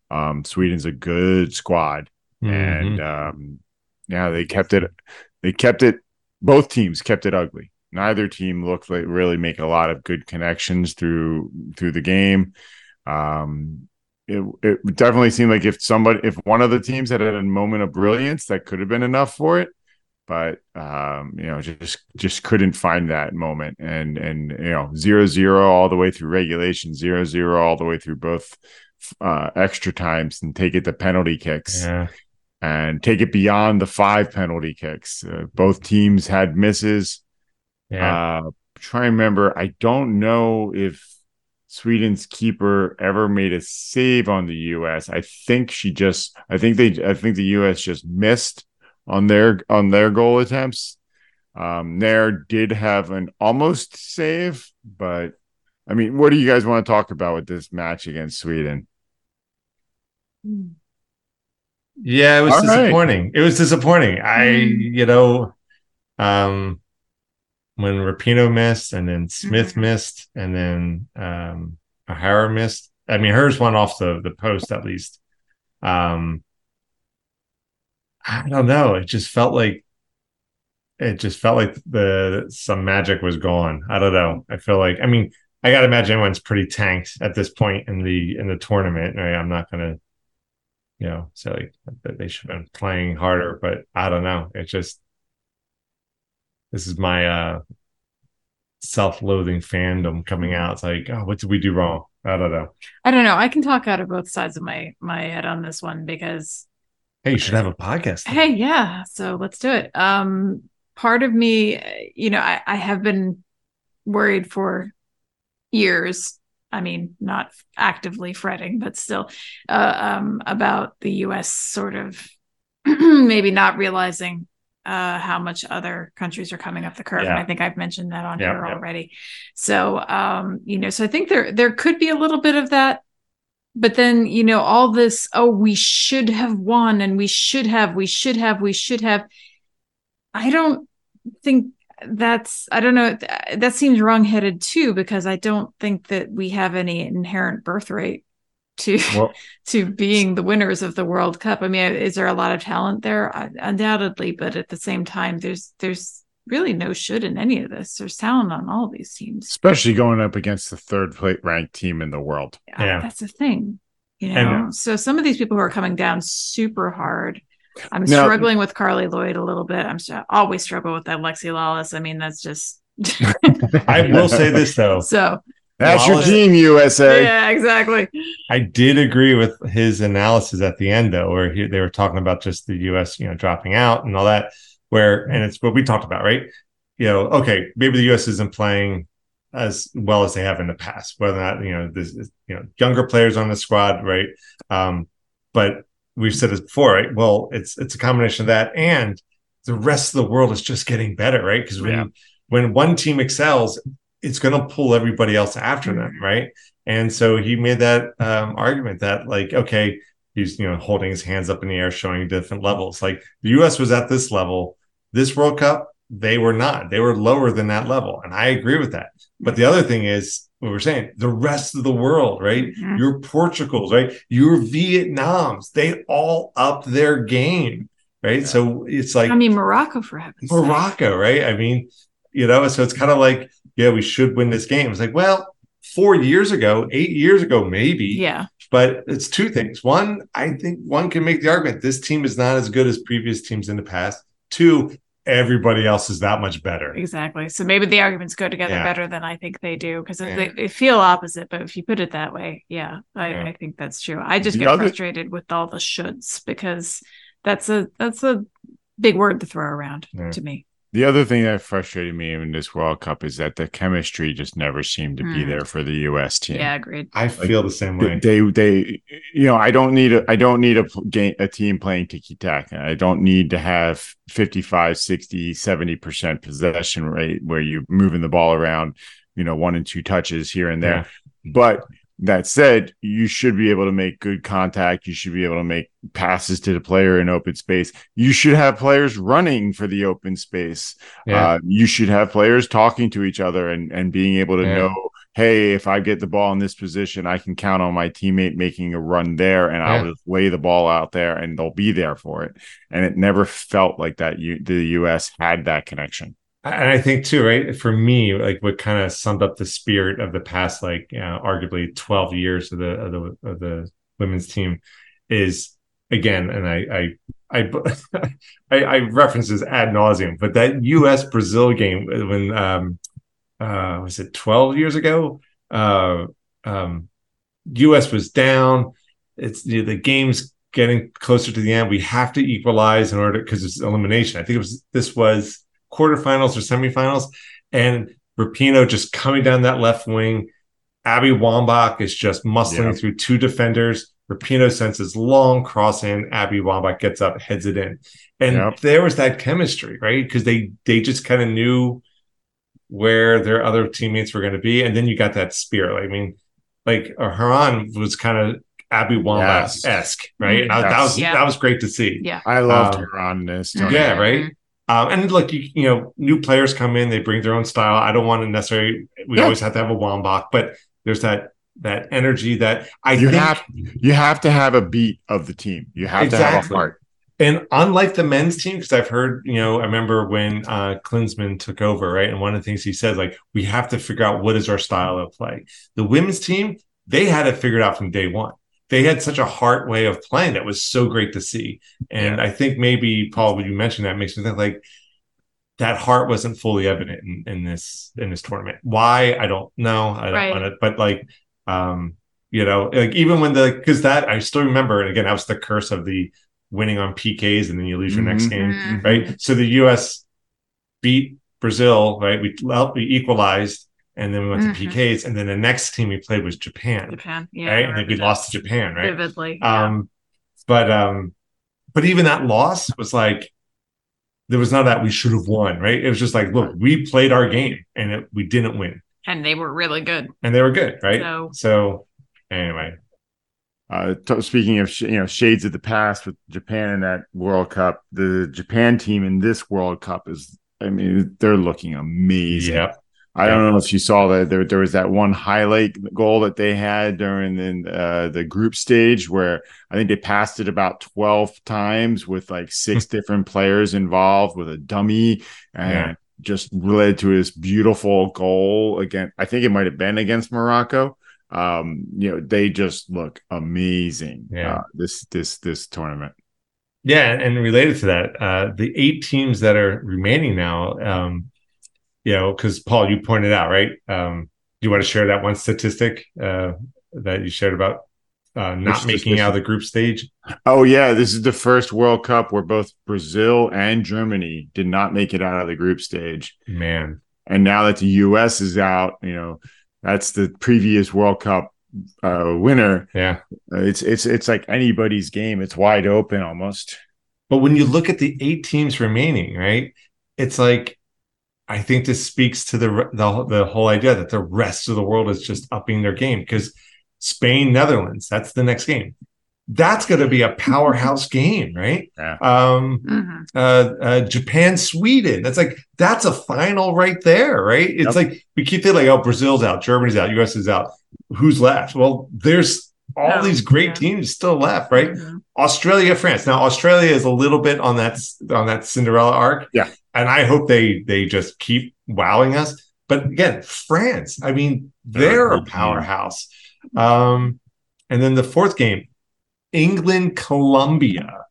S1: Um, Sweden's a good squad, mm-hmm. and um, yeah, they kept it. They kept it. Both teams kept it ugly. Neither team looked like really make a lot of good connections through through the game. Um, it, it definitely seemed like if somebody if one of the teams had had a moment of brilliance that could have been enough for it but um, you know just just couldn't find that moment and and you know zero zero all the way through regulation zero zero all the way through both uh, extra times and take it to penalty kicks
S3: yeah.
S1: and take it beyond the five penalty kicks uh, both teams had misses
S3: yeah.
S1: uh try and remember i don't know if Sweden's keeper ever made a save on the US. I think she just I think they I think the US just missed on their on their goal attempts. Um Naeher did have an almost save, but I mean, what do you guys want to talk about with this match against Sweden?
S3: Yeah, it was All disappointing. Right. It was disappointing. I, mm. you know, um, when Rapinoe missed and then Smith mm-hmm. missed and then um O'Hara missed. I mean hers went off the the post at least. Um I don't know. It just felt like it just felt like the some magic was gone. I don't know. I feel like I mean I gotta imagine everyone's pretty tanked at this point in the in the tournament. Right? I'm not gonna you know say like that they should have been playing harder, but I don't know. It just this is my uh self-loathing fandom coming out. It's like, oh, what did we do wrong? I don't know.
S2: I don't know. I can talk out of both sides of my my head on this one because
S3: Hey, you should have a podcast.
S2: Then. Hey, yeah. So let's do it. Um part of me, you know, I, I have been worried for years. I mean, not actively fretting, but still, uh, um, about the U.S. sort of maybe not realizing uh, how much other countries are coming up the curve. Yeah. And I think I've mentioned that on yeah, here yeah. already. So, um, you know, so I think there there could be a little bit of that. But then, you know, all this, oh, we should have won and we should have, we should have, we should have. I don't think that's, I don't know, that seems wrongheaded too, because I don't think that we have any inherent birthright to well, to being the winners of the World Cup. I mean, is there a lot of talent there? Undoubtedly, but at the same time, there's there's really no should in any of this. There's talent on all these teams,
S1: especially going up against the third plate ranked team in the world.
S2: Yeah, yeah. that's the thing. You know, and, so some of these people who are coming down super hard. I'm now, struggling with Carli Lloyd a little bit. I'm always struggle with that Lexi Lalas. I mean, that's just.
S3: I will say this though.
S2: So
S1: that's Wallace, your team, USA.
S2: Yeah, exactly.
S3: I did agree with his analysis at the end, though, where he, they were talking about just the U.S. you know dropping out and all that. Where and it's what we talked about, right? You know, okay, maybe the U.S. isn't playing as well as they have in the past. Whether or not you know there's you know younger players on the squad, right? Um, but we've said this before, right? Well, it's it's a combination of that and the rest of the world is just getting better, right? Because when yeah. when one team excels, it's going to pull everybody else after them, mm-hmm. right? And so he made that um, argument that like, okay, he's you know holding his hands up in the air, showing different levels. Like the U.S. was at this level, this World Cup they were not. They were lower than that level, and I agree with that. But the other thing is what we're saying: the rest of the world, right? Mm-hmm. Your Portugals, right? Your Vietnams, they all up their game, right? Yeah. So it's like
S2: I mean Morocco for heaven's
S3: Morocco, right? I mean, you know, so it's kind of like yeah, we should win this game. It's like, well, four years ago, eight years ago, maybe.
S2: Yeah.
S3: But it's two things. One, I think one can make the argument this team is not as good as previous teams in the past. Two, everybody else is that much better.
S2: Exactly. So maybe the arguments go together yeah. better than I think they do because yeah. they, they, feel opposite. But if you put it that way, yeah, I, yeah. I think that's true. I just the get other... frustrated with all the shoulds because that's a that's a big word to throw around to me.
S1: The other thing that frustrated me in this World Cup is that the chemistry just never seemed to mm. be there for the U.S. team.
S2: Yeah, agreed.
S3: I like, feel the same way.
S1: They, they, you know, I don't need a, I don't need a game, a team playing tiki taka. I don't need to have 55, 60, 70 percent possession rate where you're moving the ball around, you know, one and two touches here and there. Yeah. But that said, you should be able to make good contact. You should be able to make passes to the player in open space. You should have players running for the open space. Yeah. Uh, you should have players talking to each other and, and being able to yeah. know, hey, if I get the ball in this position, I can count on my teammate making a run there and yeah. I'll just lay the ball out there and they'll be there for it. And it never felt like that. You, the U.S. had that connection
S3: and I think too, right? For me, like what kind of summed up the spirit of the past, like you know, arguably twelve years of the of the of the women's team, is again, and I I I I, I reference this ad nauseum, but that U.S. Brazil game when um uh was it twelve years ago? Uh, um, U.S. was down. It's you know, the game's getting closer to the end. We have to equalize in order because it's elimination. I think it was this was quarterfinals or semifinals, and Rapinoe just coming down that left wing. Abby Wambach is just muscling yeah. through two defenders. Rapinoe sends his long cross in. Abby Wambach gets up, heads it in, and yep. there was that chemistry, right? Because they they just kind of knew where their other teammates were going to be, and then you got that spirit. I mean, like uh, Horan was kind of Abby Wambach esque, right? Yes. that was yeah. that was great to see.
S2: Yeah,
S1: I loved um, Horan this.
S3: Yeah, right. Um, and look, you, you know, new players come in, they bring their own style. I don't want to necessarily. We yeah. always have to have a Wambach, but there's that that energy that I
S1: you think, have you have to have a beat of the team. You have exactly. to have a heart.
S3: And unlike the men's team, because I've heard, you know, I remember when uh, Klinsmann took over, right? And one of the things he said, like, we have to figure out what is our style of play. The women's team, they had it figured out from day one they had such a heart way of playing that was so great to see. And yeah. I think maybe Paul, when you mentioned that, makes me think like that heart wasn't fully evident in, in this in this tournament. Why I don't know. I don't right. want to, but like um, you know, like even when the because that I still remember, and again, that was the curse of the winning on PKs and then you lose your mm-hmm. next game, mm-hmm. right? So the US beat Brazil, right? We we equalized and then we went mm-hmm. to PKs, and then the next team we played was Japan.
S2: Japan, yeah,
S3: right, and then we lost to Japan, right?
S2: Vividly, yeah.
S3: um, but um, but even that loss was like there was none that we should have won, right? It was just like, look, we played our game and it, we didn't win,
S2: and they were really good,
S3: and they were good, right? So, so anyway.
S1: Uh, t- speaking of sh- you know shades of the past with Japan in that World Cup, the Japan team in this World Cup is, I mean, they're looking amazing.
S3: Yeah,
S1: I don't know if you saw that there, there was that one highlight goal that they had during the, uh, the group stage where I think they passed it about 12 times with like six hmm. different players involved with a dummy and yeah. just led to this beautiful goal again. I think it might have been against Morocco. Um, you know, they just look amazing.
S3: Yeah. Uh,
S1: this this this tournament.
S3: Yeah, and related to that, uh, the eight teams that are remaining now, um, you know, because Paul, you pointed out, right? Um, you want to share that one statistic uh, that you shared about uh, not Which making out of the group stage?
S1: Oh yeah, this is the first World Cup where both Brazil and Germany did not make it out of the group stage.
S3: Man,
S1: and now that the U.S. is out, you know that's the previous World Cup uh, winner.
S3: Yeah,
S1: uh, it's it's it's like anybody's game. It's wide open almost.
S3: But when you look at the eight teams remaining, right, it's like I think this speaks to the the, the whole idea that the rest of the world is just upping their game because Spain, Netherlands. That's the next game. That's going to be a powerhouse game, right?
S1: Yeah.
S3: Um, mm-hmm. uh, uh, Japan, Sweden. That's like that's a final right there, right? It's yep. like we keep thinking like, oh, Brazil's out, Germany's out, U.S. is out. Who's left? Well, there's all these great yeah. teams still left, right? Mm-hmm. Australia, France. Now Australia is a little bit on that on that Cinderella arc.
S1: Yeah.
S3: And I hope they they just keep wowing us. But again, France, I mean, they're a powerhouse. Um, and then the fourth game, England, Colombia,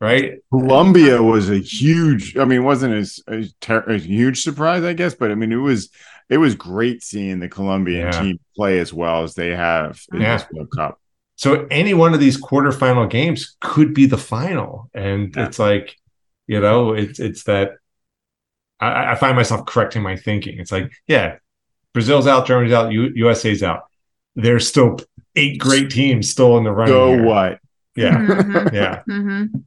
S3: right?
S1: Colombia was a huge, I mean, wasn't as a, a, a, huge surprise, I guess, but I mean, it was it was great seeing the Colombian yeah. team play as well as they have in yeah. this World Cup.
S3: So any one of these quarterfinal games could be the final, and yeah. it's like, you know, it's it's that I, I, find myself correcting my thinking. It's like, yeah, Brazil's out, Germany's out, U- USA's out there's still eight great teams still in the running.
S1: So here. what?
S3: Yeah. Mm-hmm. yeah.
S2: Mm-hmm.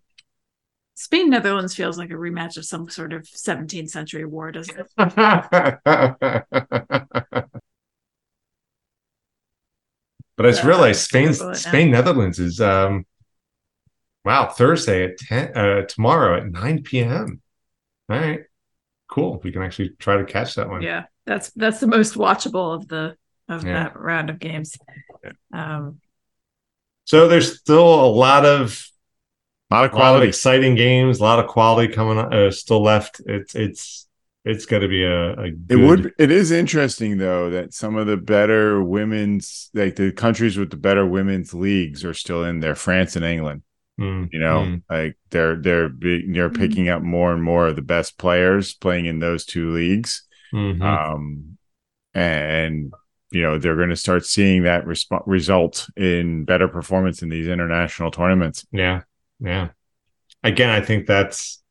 S2: Spain Netherlands feels like a rematch of some sort of 17th century war, doesn't it? but
S3: I just realized Spain Spain Netherlands is um wow Thursday at 10 uh, tomorrow at 9 p.m. All right. Cool. We can actually try to catch that one.
S2: Yeah. That's that's the most watchable of the of yeah. that round of games. Um,
S3: so there's still a lot of a lot of quality, lot of exciting games, a lot of quality coming uh, still left. It's it's it's going to be a, a
S1: good... it would it is interesting though that some of the better women's like the countries with the better women's leagues are still in there france and england mm, you know mm. like they're they're they're mm. picking up more and more of the best players playing in those two leagues mm-hmm. um and you know they're going to start seeing that resp- result in better performance in these international tournaments.
S3: Yeah, yeah. Again, I think that's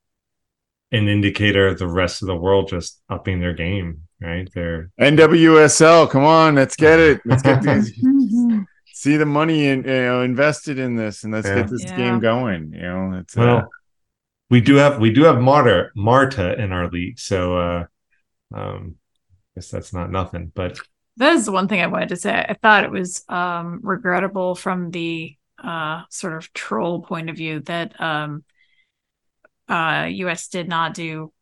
S3: an indicator of the rest of the world just upping their game. Right, they're
S1: NWSL. Come on, let's get it. Let's get these. see the money in, you know invested in this, and let's yeah. get this yeah. game going. You know, it's
S3: well. Uh, we do have we do have Marta Marta in our league, so uh, um, I guess that's not nothing. But
S2: that is the one thing I wanted to say. I thought it was um, regrettable from the uh, sort of troll point of view that um, uh, U.S. did not do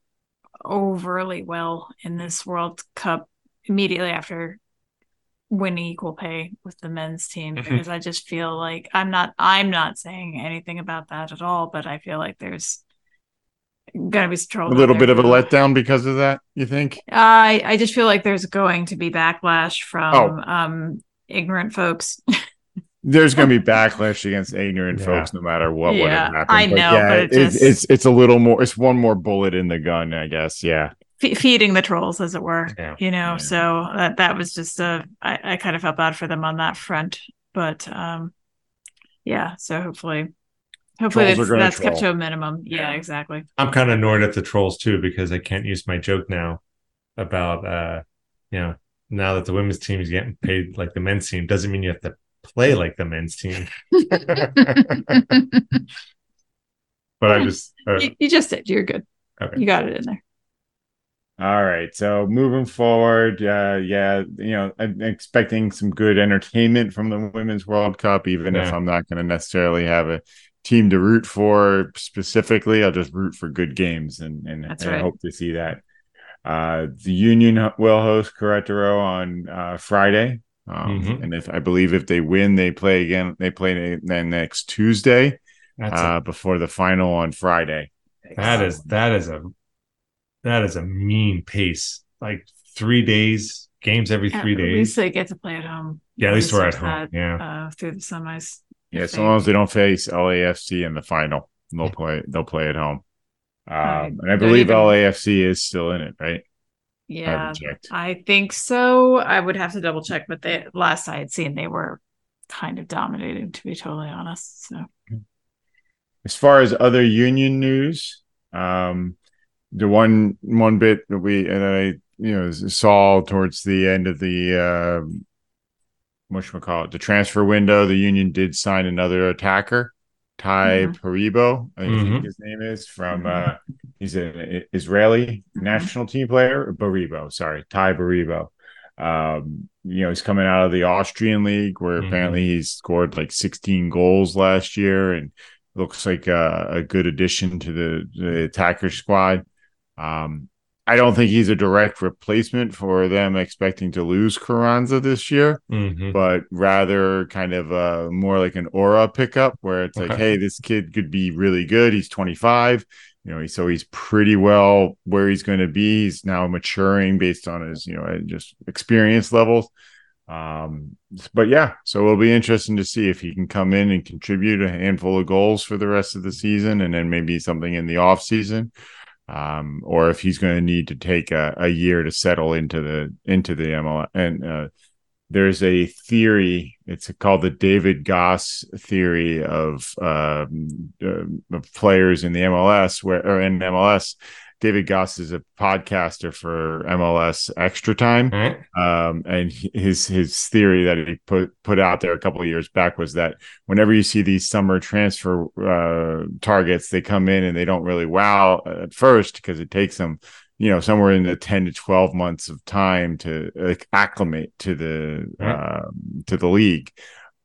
S2: overly well in this World Cup immediately after winning equal pay with the men's team mm-hmm. because I just feel like I'm not I'm not saying anything about that at all, but I feel like there's gonna be
S1: a little bit of a letdown because of that you think
S2: i i just feel like there's going to be backlash from oh. um ignorant folks
S1: there's going to be backlash against ignorant yeah. folks no matter what
S2: yeah,
S1: would
S2: have happened i know but, yeah, but it
S1: just... it's, it's it's a little more it's one more bullet in the gun i guess yeah
S2: F- feeding the trolls as it were yeah. you know so that that was just a I, I kind of felt bad for them on that front but um yeah so hopefully Hopefully that's, that's kept to a minimum. Yeah, exactly.
S3: I'm kind of annoyed at the trolls too because I can't use my joke now about uh you know now that the women's team is getting paid like the men's team doesn't mean you have to play like the men's team. but I just
S2: uh, you, you, just did. You're good. Okay. You got it in there.
S1: All right. So moving forward, uh, yeah, you know, I'm expecting some good entertainment from the Women's World Cup, even yeah. if I'm not going to necessarily have a team to root for specifically. I'll just root for good games and and, and right. I hope to see that. Uh, the Union will host Querétaro on uh, Friday, um, mm-hmm. and if I believe if they win, they play again. They play then next Tuesday uh, before the final on Friday.
S3: That is that is a that is a mean pace. Like three days games every three
S2: at
S3: days.
S2: At least they get to play at home.
S3: Yeah, at least we're at home. That, yeah,
S2: uh, through the semis.
S1: Yeah, as long as they don't face LAFC in the final, they'll play. They'll play at home. Um, and I believe even... LAFC is still in it, right?
S2: Yeah, I, I think so. I would have to double check, but the last I had seen, they were kind of dominating, to be totally honest. So,
S1: as far as other union news, um, the one one bit that we and I you know saw towards the end of the uh, what should we call it the transfer window, the union did sign another attacker. Tai mm-hmm. Paribo, I mm-hmm. think his name is from. Uh, he's an Israeli mm-hmm. national team player. Baribo, sorry, Tai Baribo. Um, you know, he's coming out of the Austrian league where mm-hmm. apparently he's scored like 16 goals last year and looks like a, a good addition to the, the attacker squad. Um, I don't think he's a direct replacement for them expecting to lose Carranza this year, mm-hmm. but rather kind of uh, more like an aura pickup where it's okay. like, hey, this kid could be really good. He's 25, you know, so he's pretty well where he's going to be. He's now maturing based on his, you know, just experience levels. Um, but yeah, so it'll be interesting to see if he can come in and contribute a handful of goals for the rest of the season and then maybe something in the off season um, or if he's going to need to take a, a, year to settle into the into the ML. And uh, there's a theory. It's called the David Gass theory of, um, uh, of players in the MLS, where or in MLS, David Gass is a podcaster for MLS Extra Time, mm-hmm. um, and his his theory that he put put out there a couple of years back was that whenever you see these summer transfer uh, targets, they come in and they don't really wow at first because it takes them, you know, somewhere in the ten to twelve months of time to like, acclimate to the mm-hmm. uh, to the league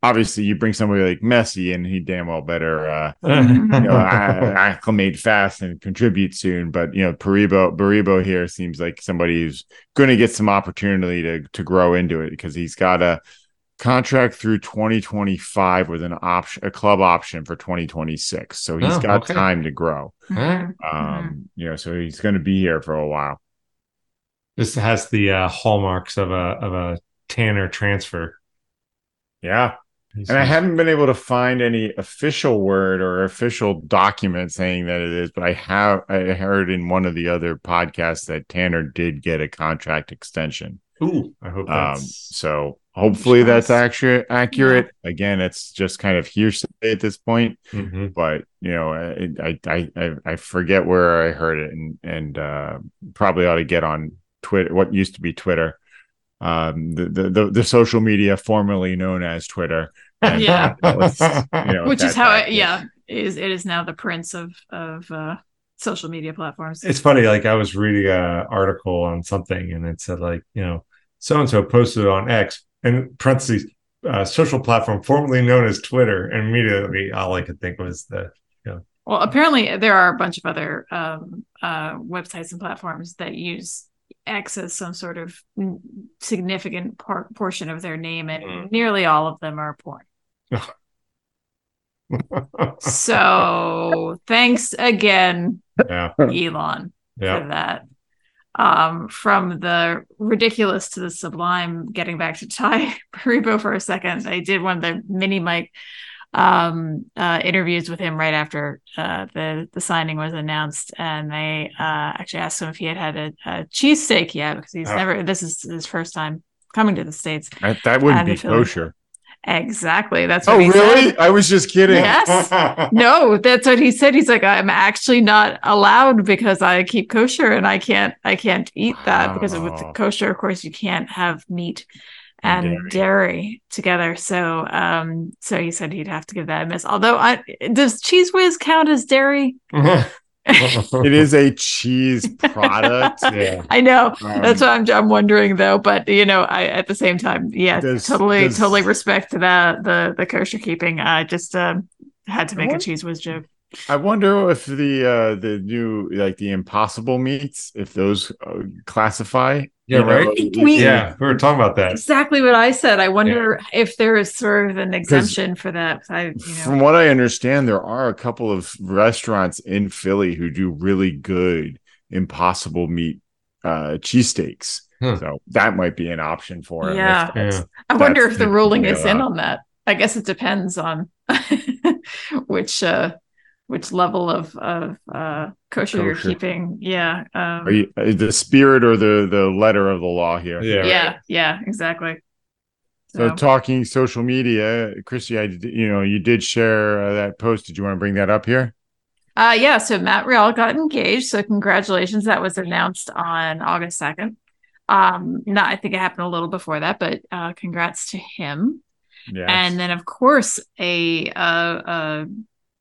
S1: obviously you bring somebody like Messi and he damn well better uh, you know, acclimate fast and contribute soon. But you know, Paribo Baribo here seems like somebody who's going to get some opportunity to to grow into it because he's got a contract through 2025 with an option a club option for 2026 so he's oh, got okay. time to grow mm-hmm. um you know so he's going to be here for a while
S3: this has the uh, hallmarks of a of a tanner transfer
S1: yeah and I haven't been able to find any official word or official document saying that it is, but I have I heard in one of the other podcasts that Tanner did get a contract extension.
S3: Ooh, I hope um,
S1: so. Hopefully that's accurate. Accurate. Yeah. Again, it's just kind of hearsay at this point. Mm-hmm. But you know, I, I I I forget where I heard it, and and uh, probably ought to get on Twitter. What used to be Twitter um, the, the, the social media formerly known as Twitter.
S2: And, yeah, you know, which is how it, yeah is it is now the prince of of uh, social media platforms.
S3: It's funny, like I was reading an article on something, and it said like you know so and so posted on X and parentheses uh, social platform formerly known as Twitter, and immediately all I could think was the you know.
S2: Well, apparently there are a bunch of other um, uh, websites and platforms that use X as some sort of significant par- portion of their name, and mm. nearly all of them are porn. so thanks again, yeah. Elon, yeah. for that. Um, from the ridiculous to the sublime, getting back to Tai Paribo for a second, I did one of the mini mic um, uh, interviews with him right after uh, the the signing was announced, and they uh, actually asked him if he had had a, a cheesesteak yet because he's oh. never. This is his first time coming to the states.
S1: That, that wouldn't be kosher.
S2: Exactly. That's
S1: what oh, really? Said. I was just kidding.
S2: Yes. no, that's what he said. He's like, I'm actually not allowed because I keep kosher and I can't I can't eat that oh. because with kosher, of course, you can't have meat and dairy. dairy. together. So, um, so he said he'd have to give that a miss. Although, I, does Cheez Whiz count as dairy?
S1: it is a cheese product.
S2: yeah. I know. Um, That's what I'm, I'm wondering though. But you know, I at the same time, yeah, does, totally, does, totally respect the the the kosher keeping. I just um, had to make a Cheez Whiz joke.
S1: I wonder if the uh the new like the impossible meats if those uh, classify.
S3: Yeah, right. We, yeah, we were talking about that.
S2: Exactly what I said. I wonder yeah. if there is sort of an exemption for that. I, you know.
S1: From what I understand, there are a couple of restaurants in Philly who do really good impossible meat uh, cheesesteaks. Huh. So that might be an option for him.
S2: Yeah. yeah. I wonder if the ruling is in on that. I guess it depends on which uh which level of of uh kosher, kosher. you're keeping. Yeah. Um,
S1: you, uh, the spirit or the the letter of the law here.
S2: Yeah. Yeah. Yeah. Exactly.
S1: So, so talking social media, Christy, I you know you did share uh, that post. Did you want to bring that up here?
S2: Uh yeah. So Matt Real got engaged. So congratulations. That was announced on August second. Um, no, I think it happened a little before that, but uh, congrats to him. Yes. And then, of course, a, a, a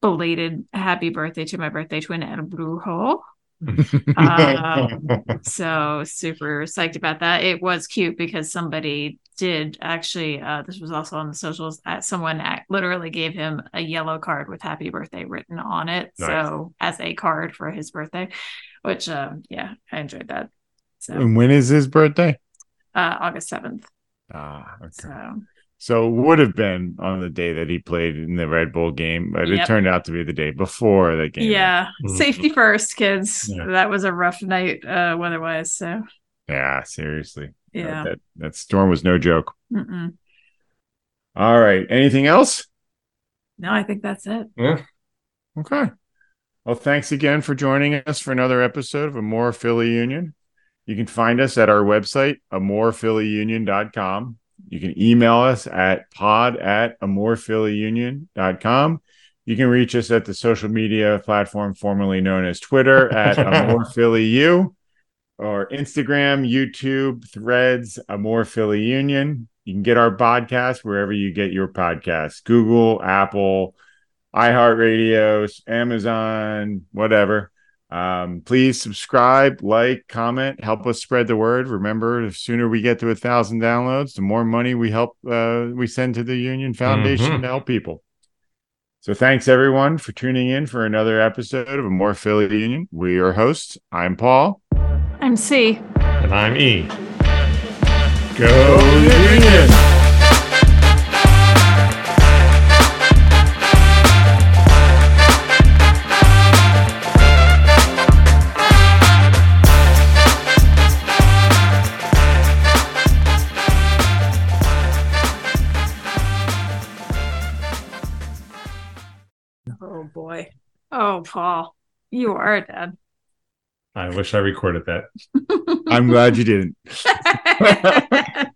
S2: belated happy birthday to my birthday twin, El Brujo. um, so super psyched about that. It was cute because somebody did actually. Uh, this was also on the socials. Uh, someone act, literally gave him a yellow card with "Happy Birthday" written on it. Nice. So as a card for his birthday, which um, yeah, I enjoyed that.
S1: So, and when is his birthday?
S2: Uh, August seventh.
S1: Ah, okay. So so would have been on the day that he played in the Red Bull game, but yep. it turned out to be the day before the game.
S2: Yeah. Mm-hmm. Safety first, kids. Yeah. That was a rough night uh weather-wise. So
S1: yeah, seriously.
S2: Yeah.
S1: That, that storm was no joke. Mm-mm. All right. Anything else?
S2: No, I think that's it.
S3: Yeah.
S1: Okay. Well, thanks again for joining us for another episode of Amore Philly Union. You can find us at our website, amorephillyunion.com. You can email us at pod at amorephillyunion.com. You can reach us at the social media platform formerly known as Twitter at amorephillyu or Instagram, YouTube, Threads, Amore Philly Union. You can get our podcast wherever you get your podcasts Google, Apple, iHeartRadio, Amazon, whatever. Um, please subscribe, like, comment, help us spread the word. Remember, the sooner we get to a thousand downloads, the more money we help uh, we send to the Union Foundation mm-hmm. to help people. So thanks everyone for tuning in for another episode of Amore Philly Union. We are hosts. I'm Paul.
S2: I'm C.
S3: And I'm E.
S1: Go Union!
S2: Oh, Paul, you are a dad.
S3: I wish I recorded that.
S1: I'm glad you didn't.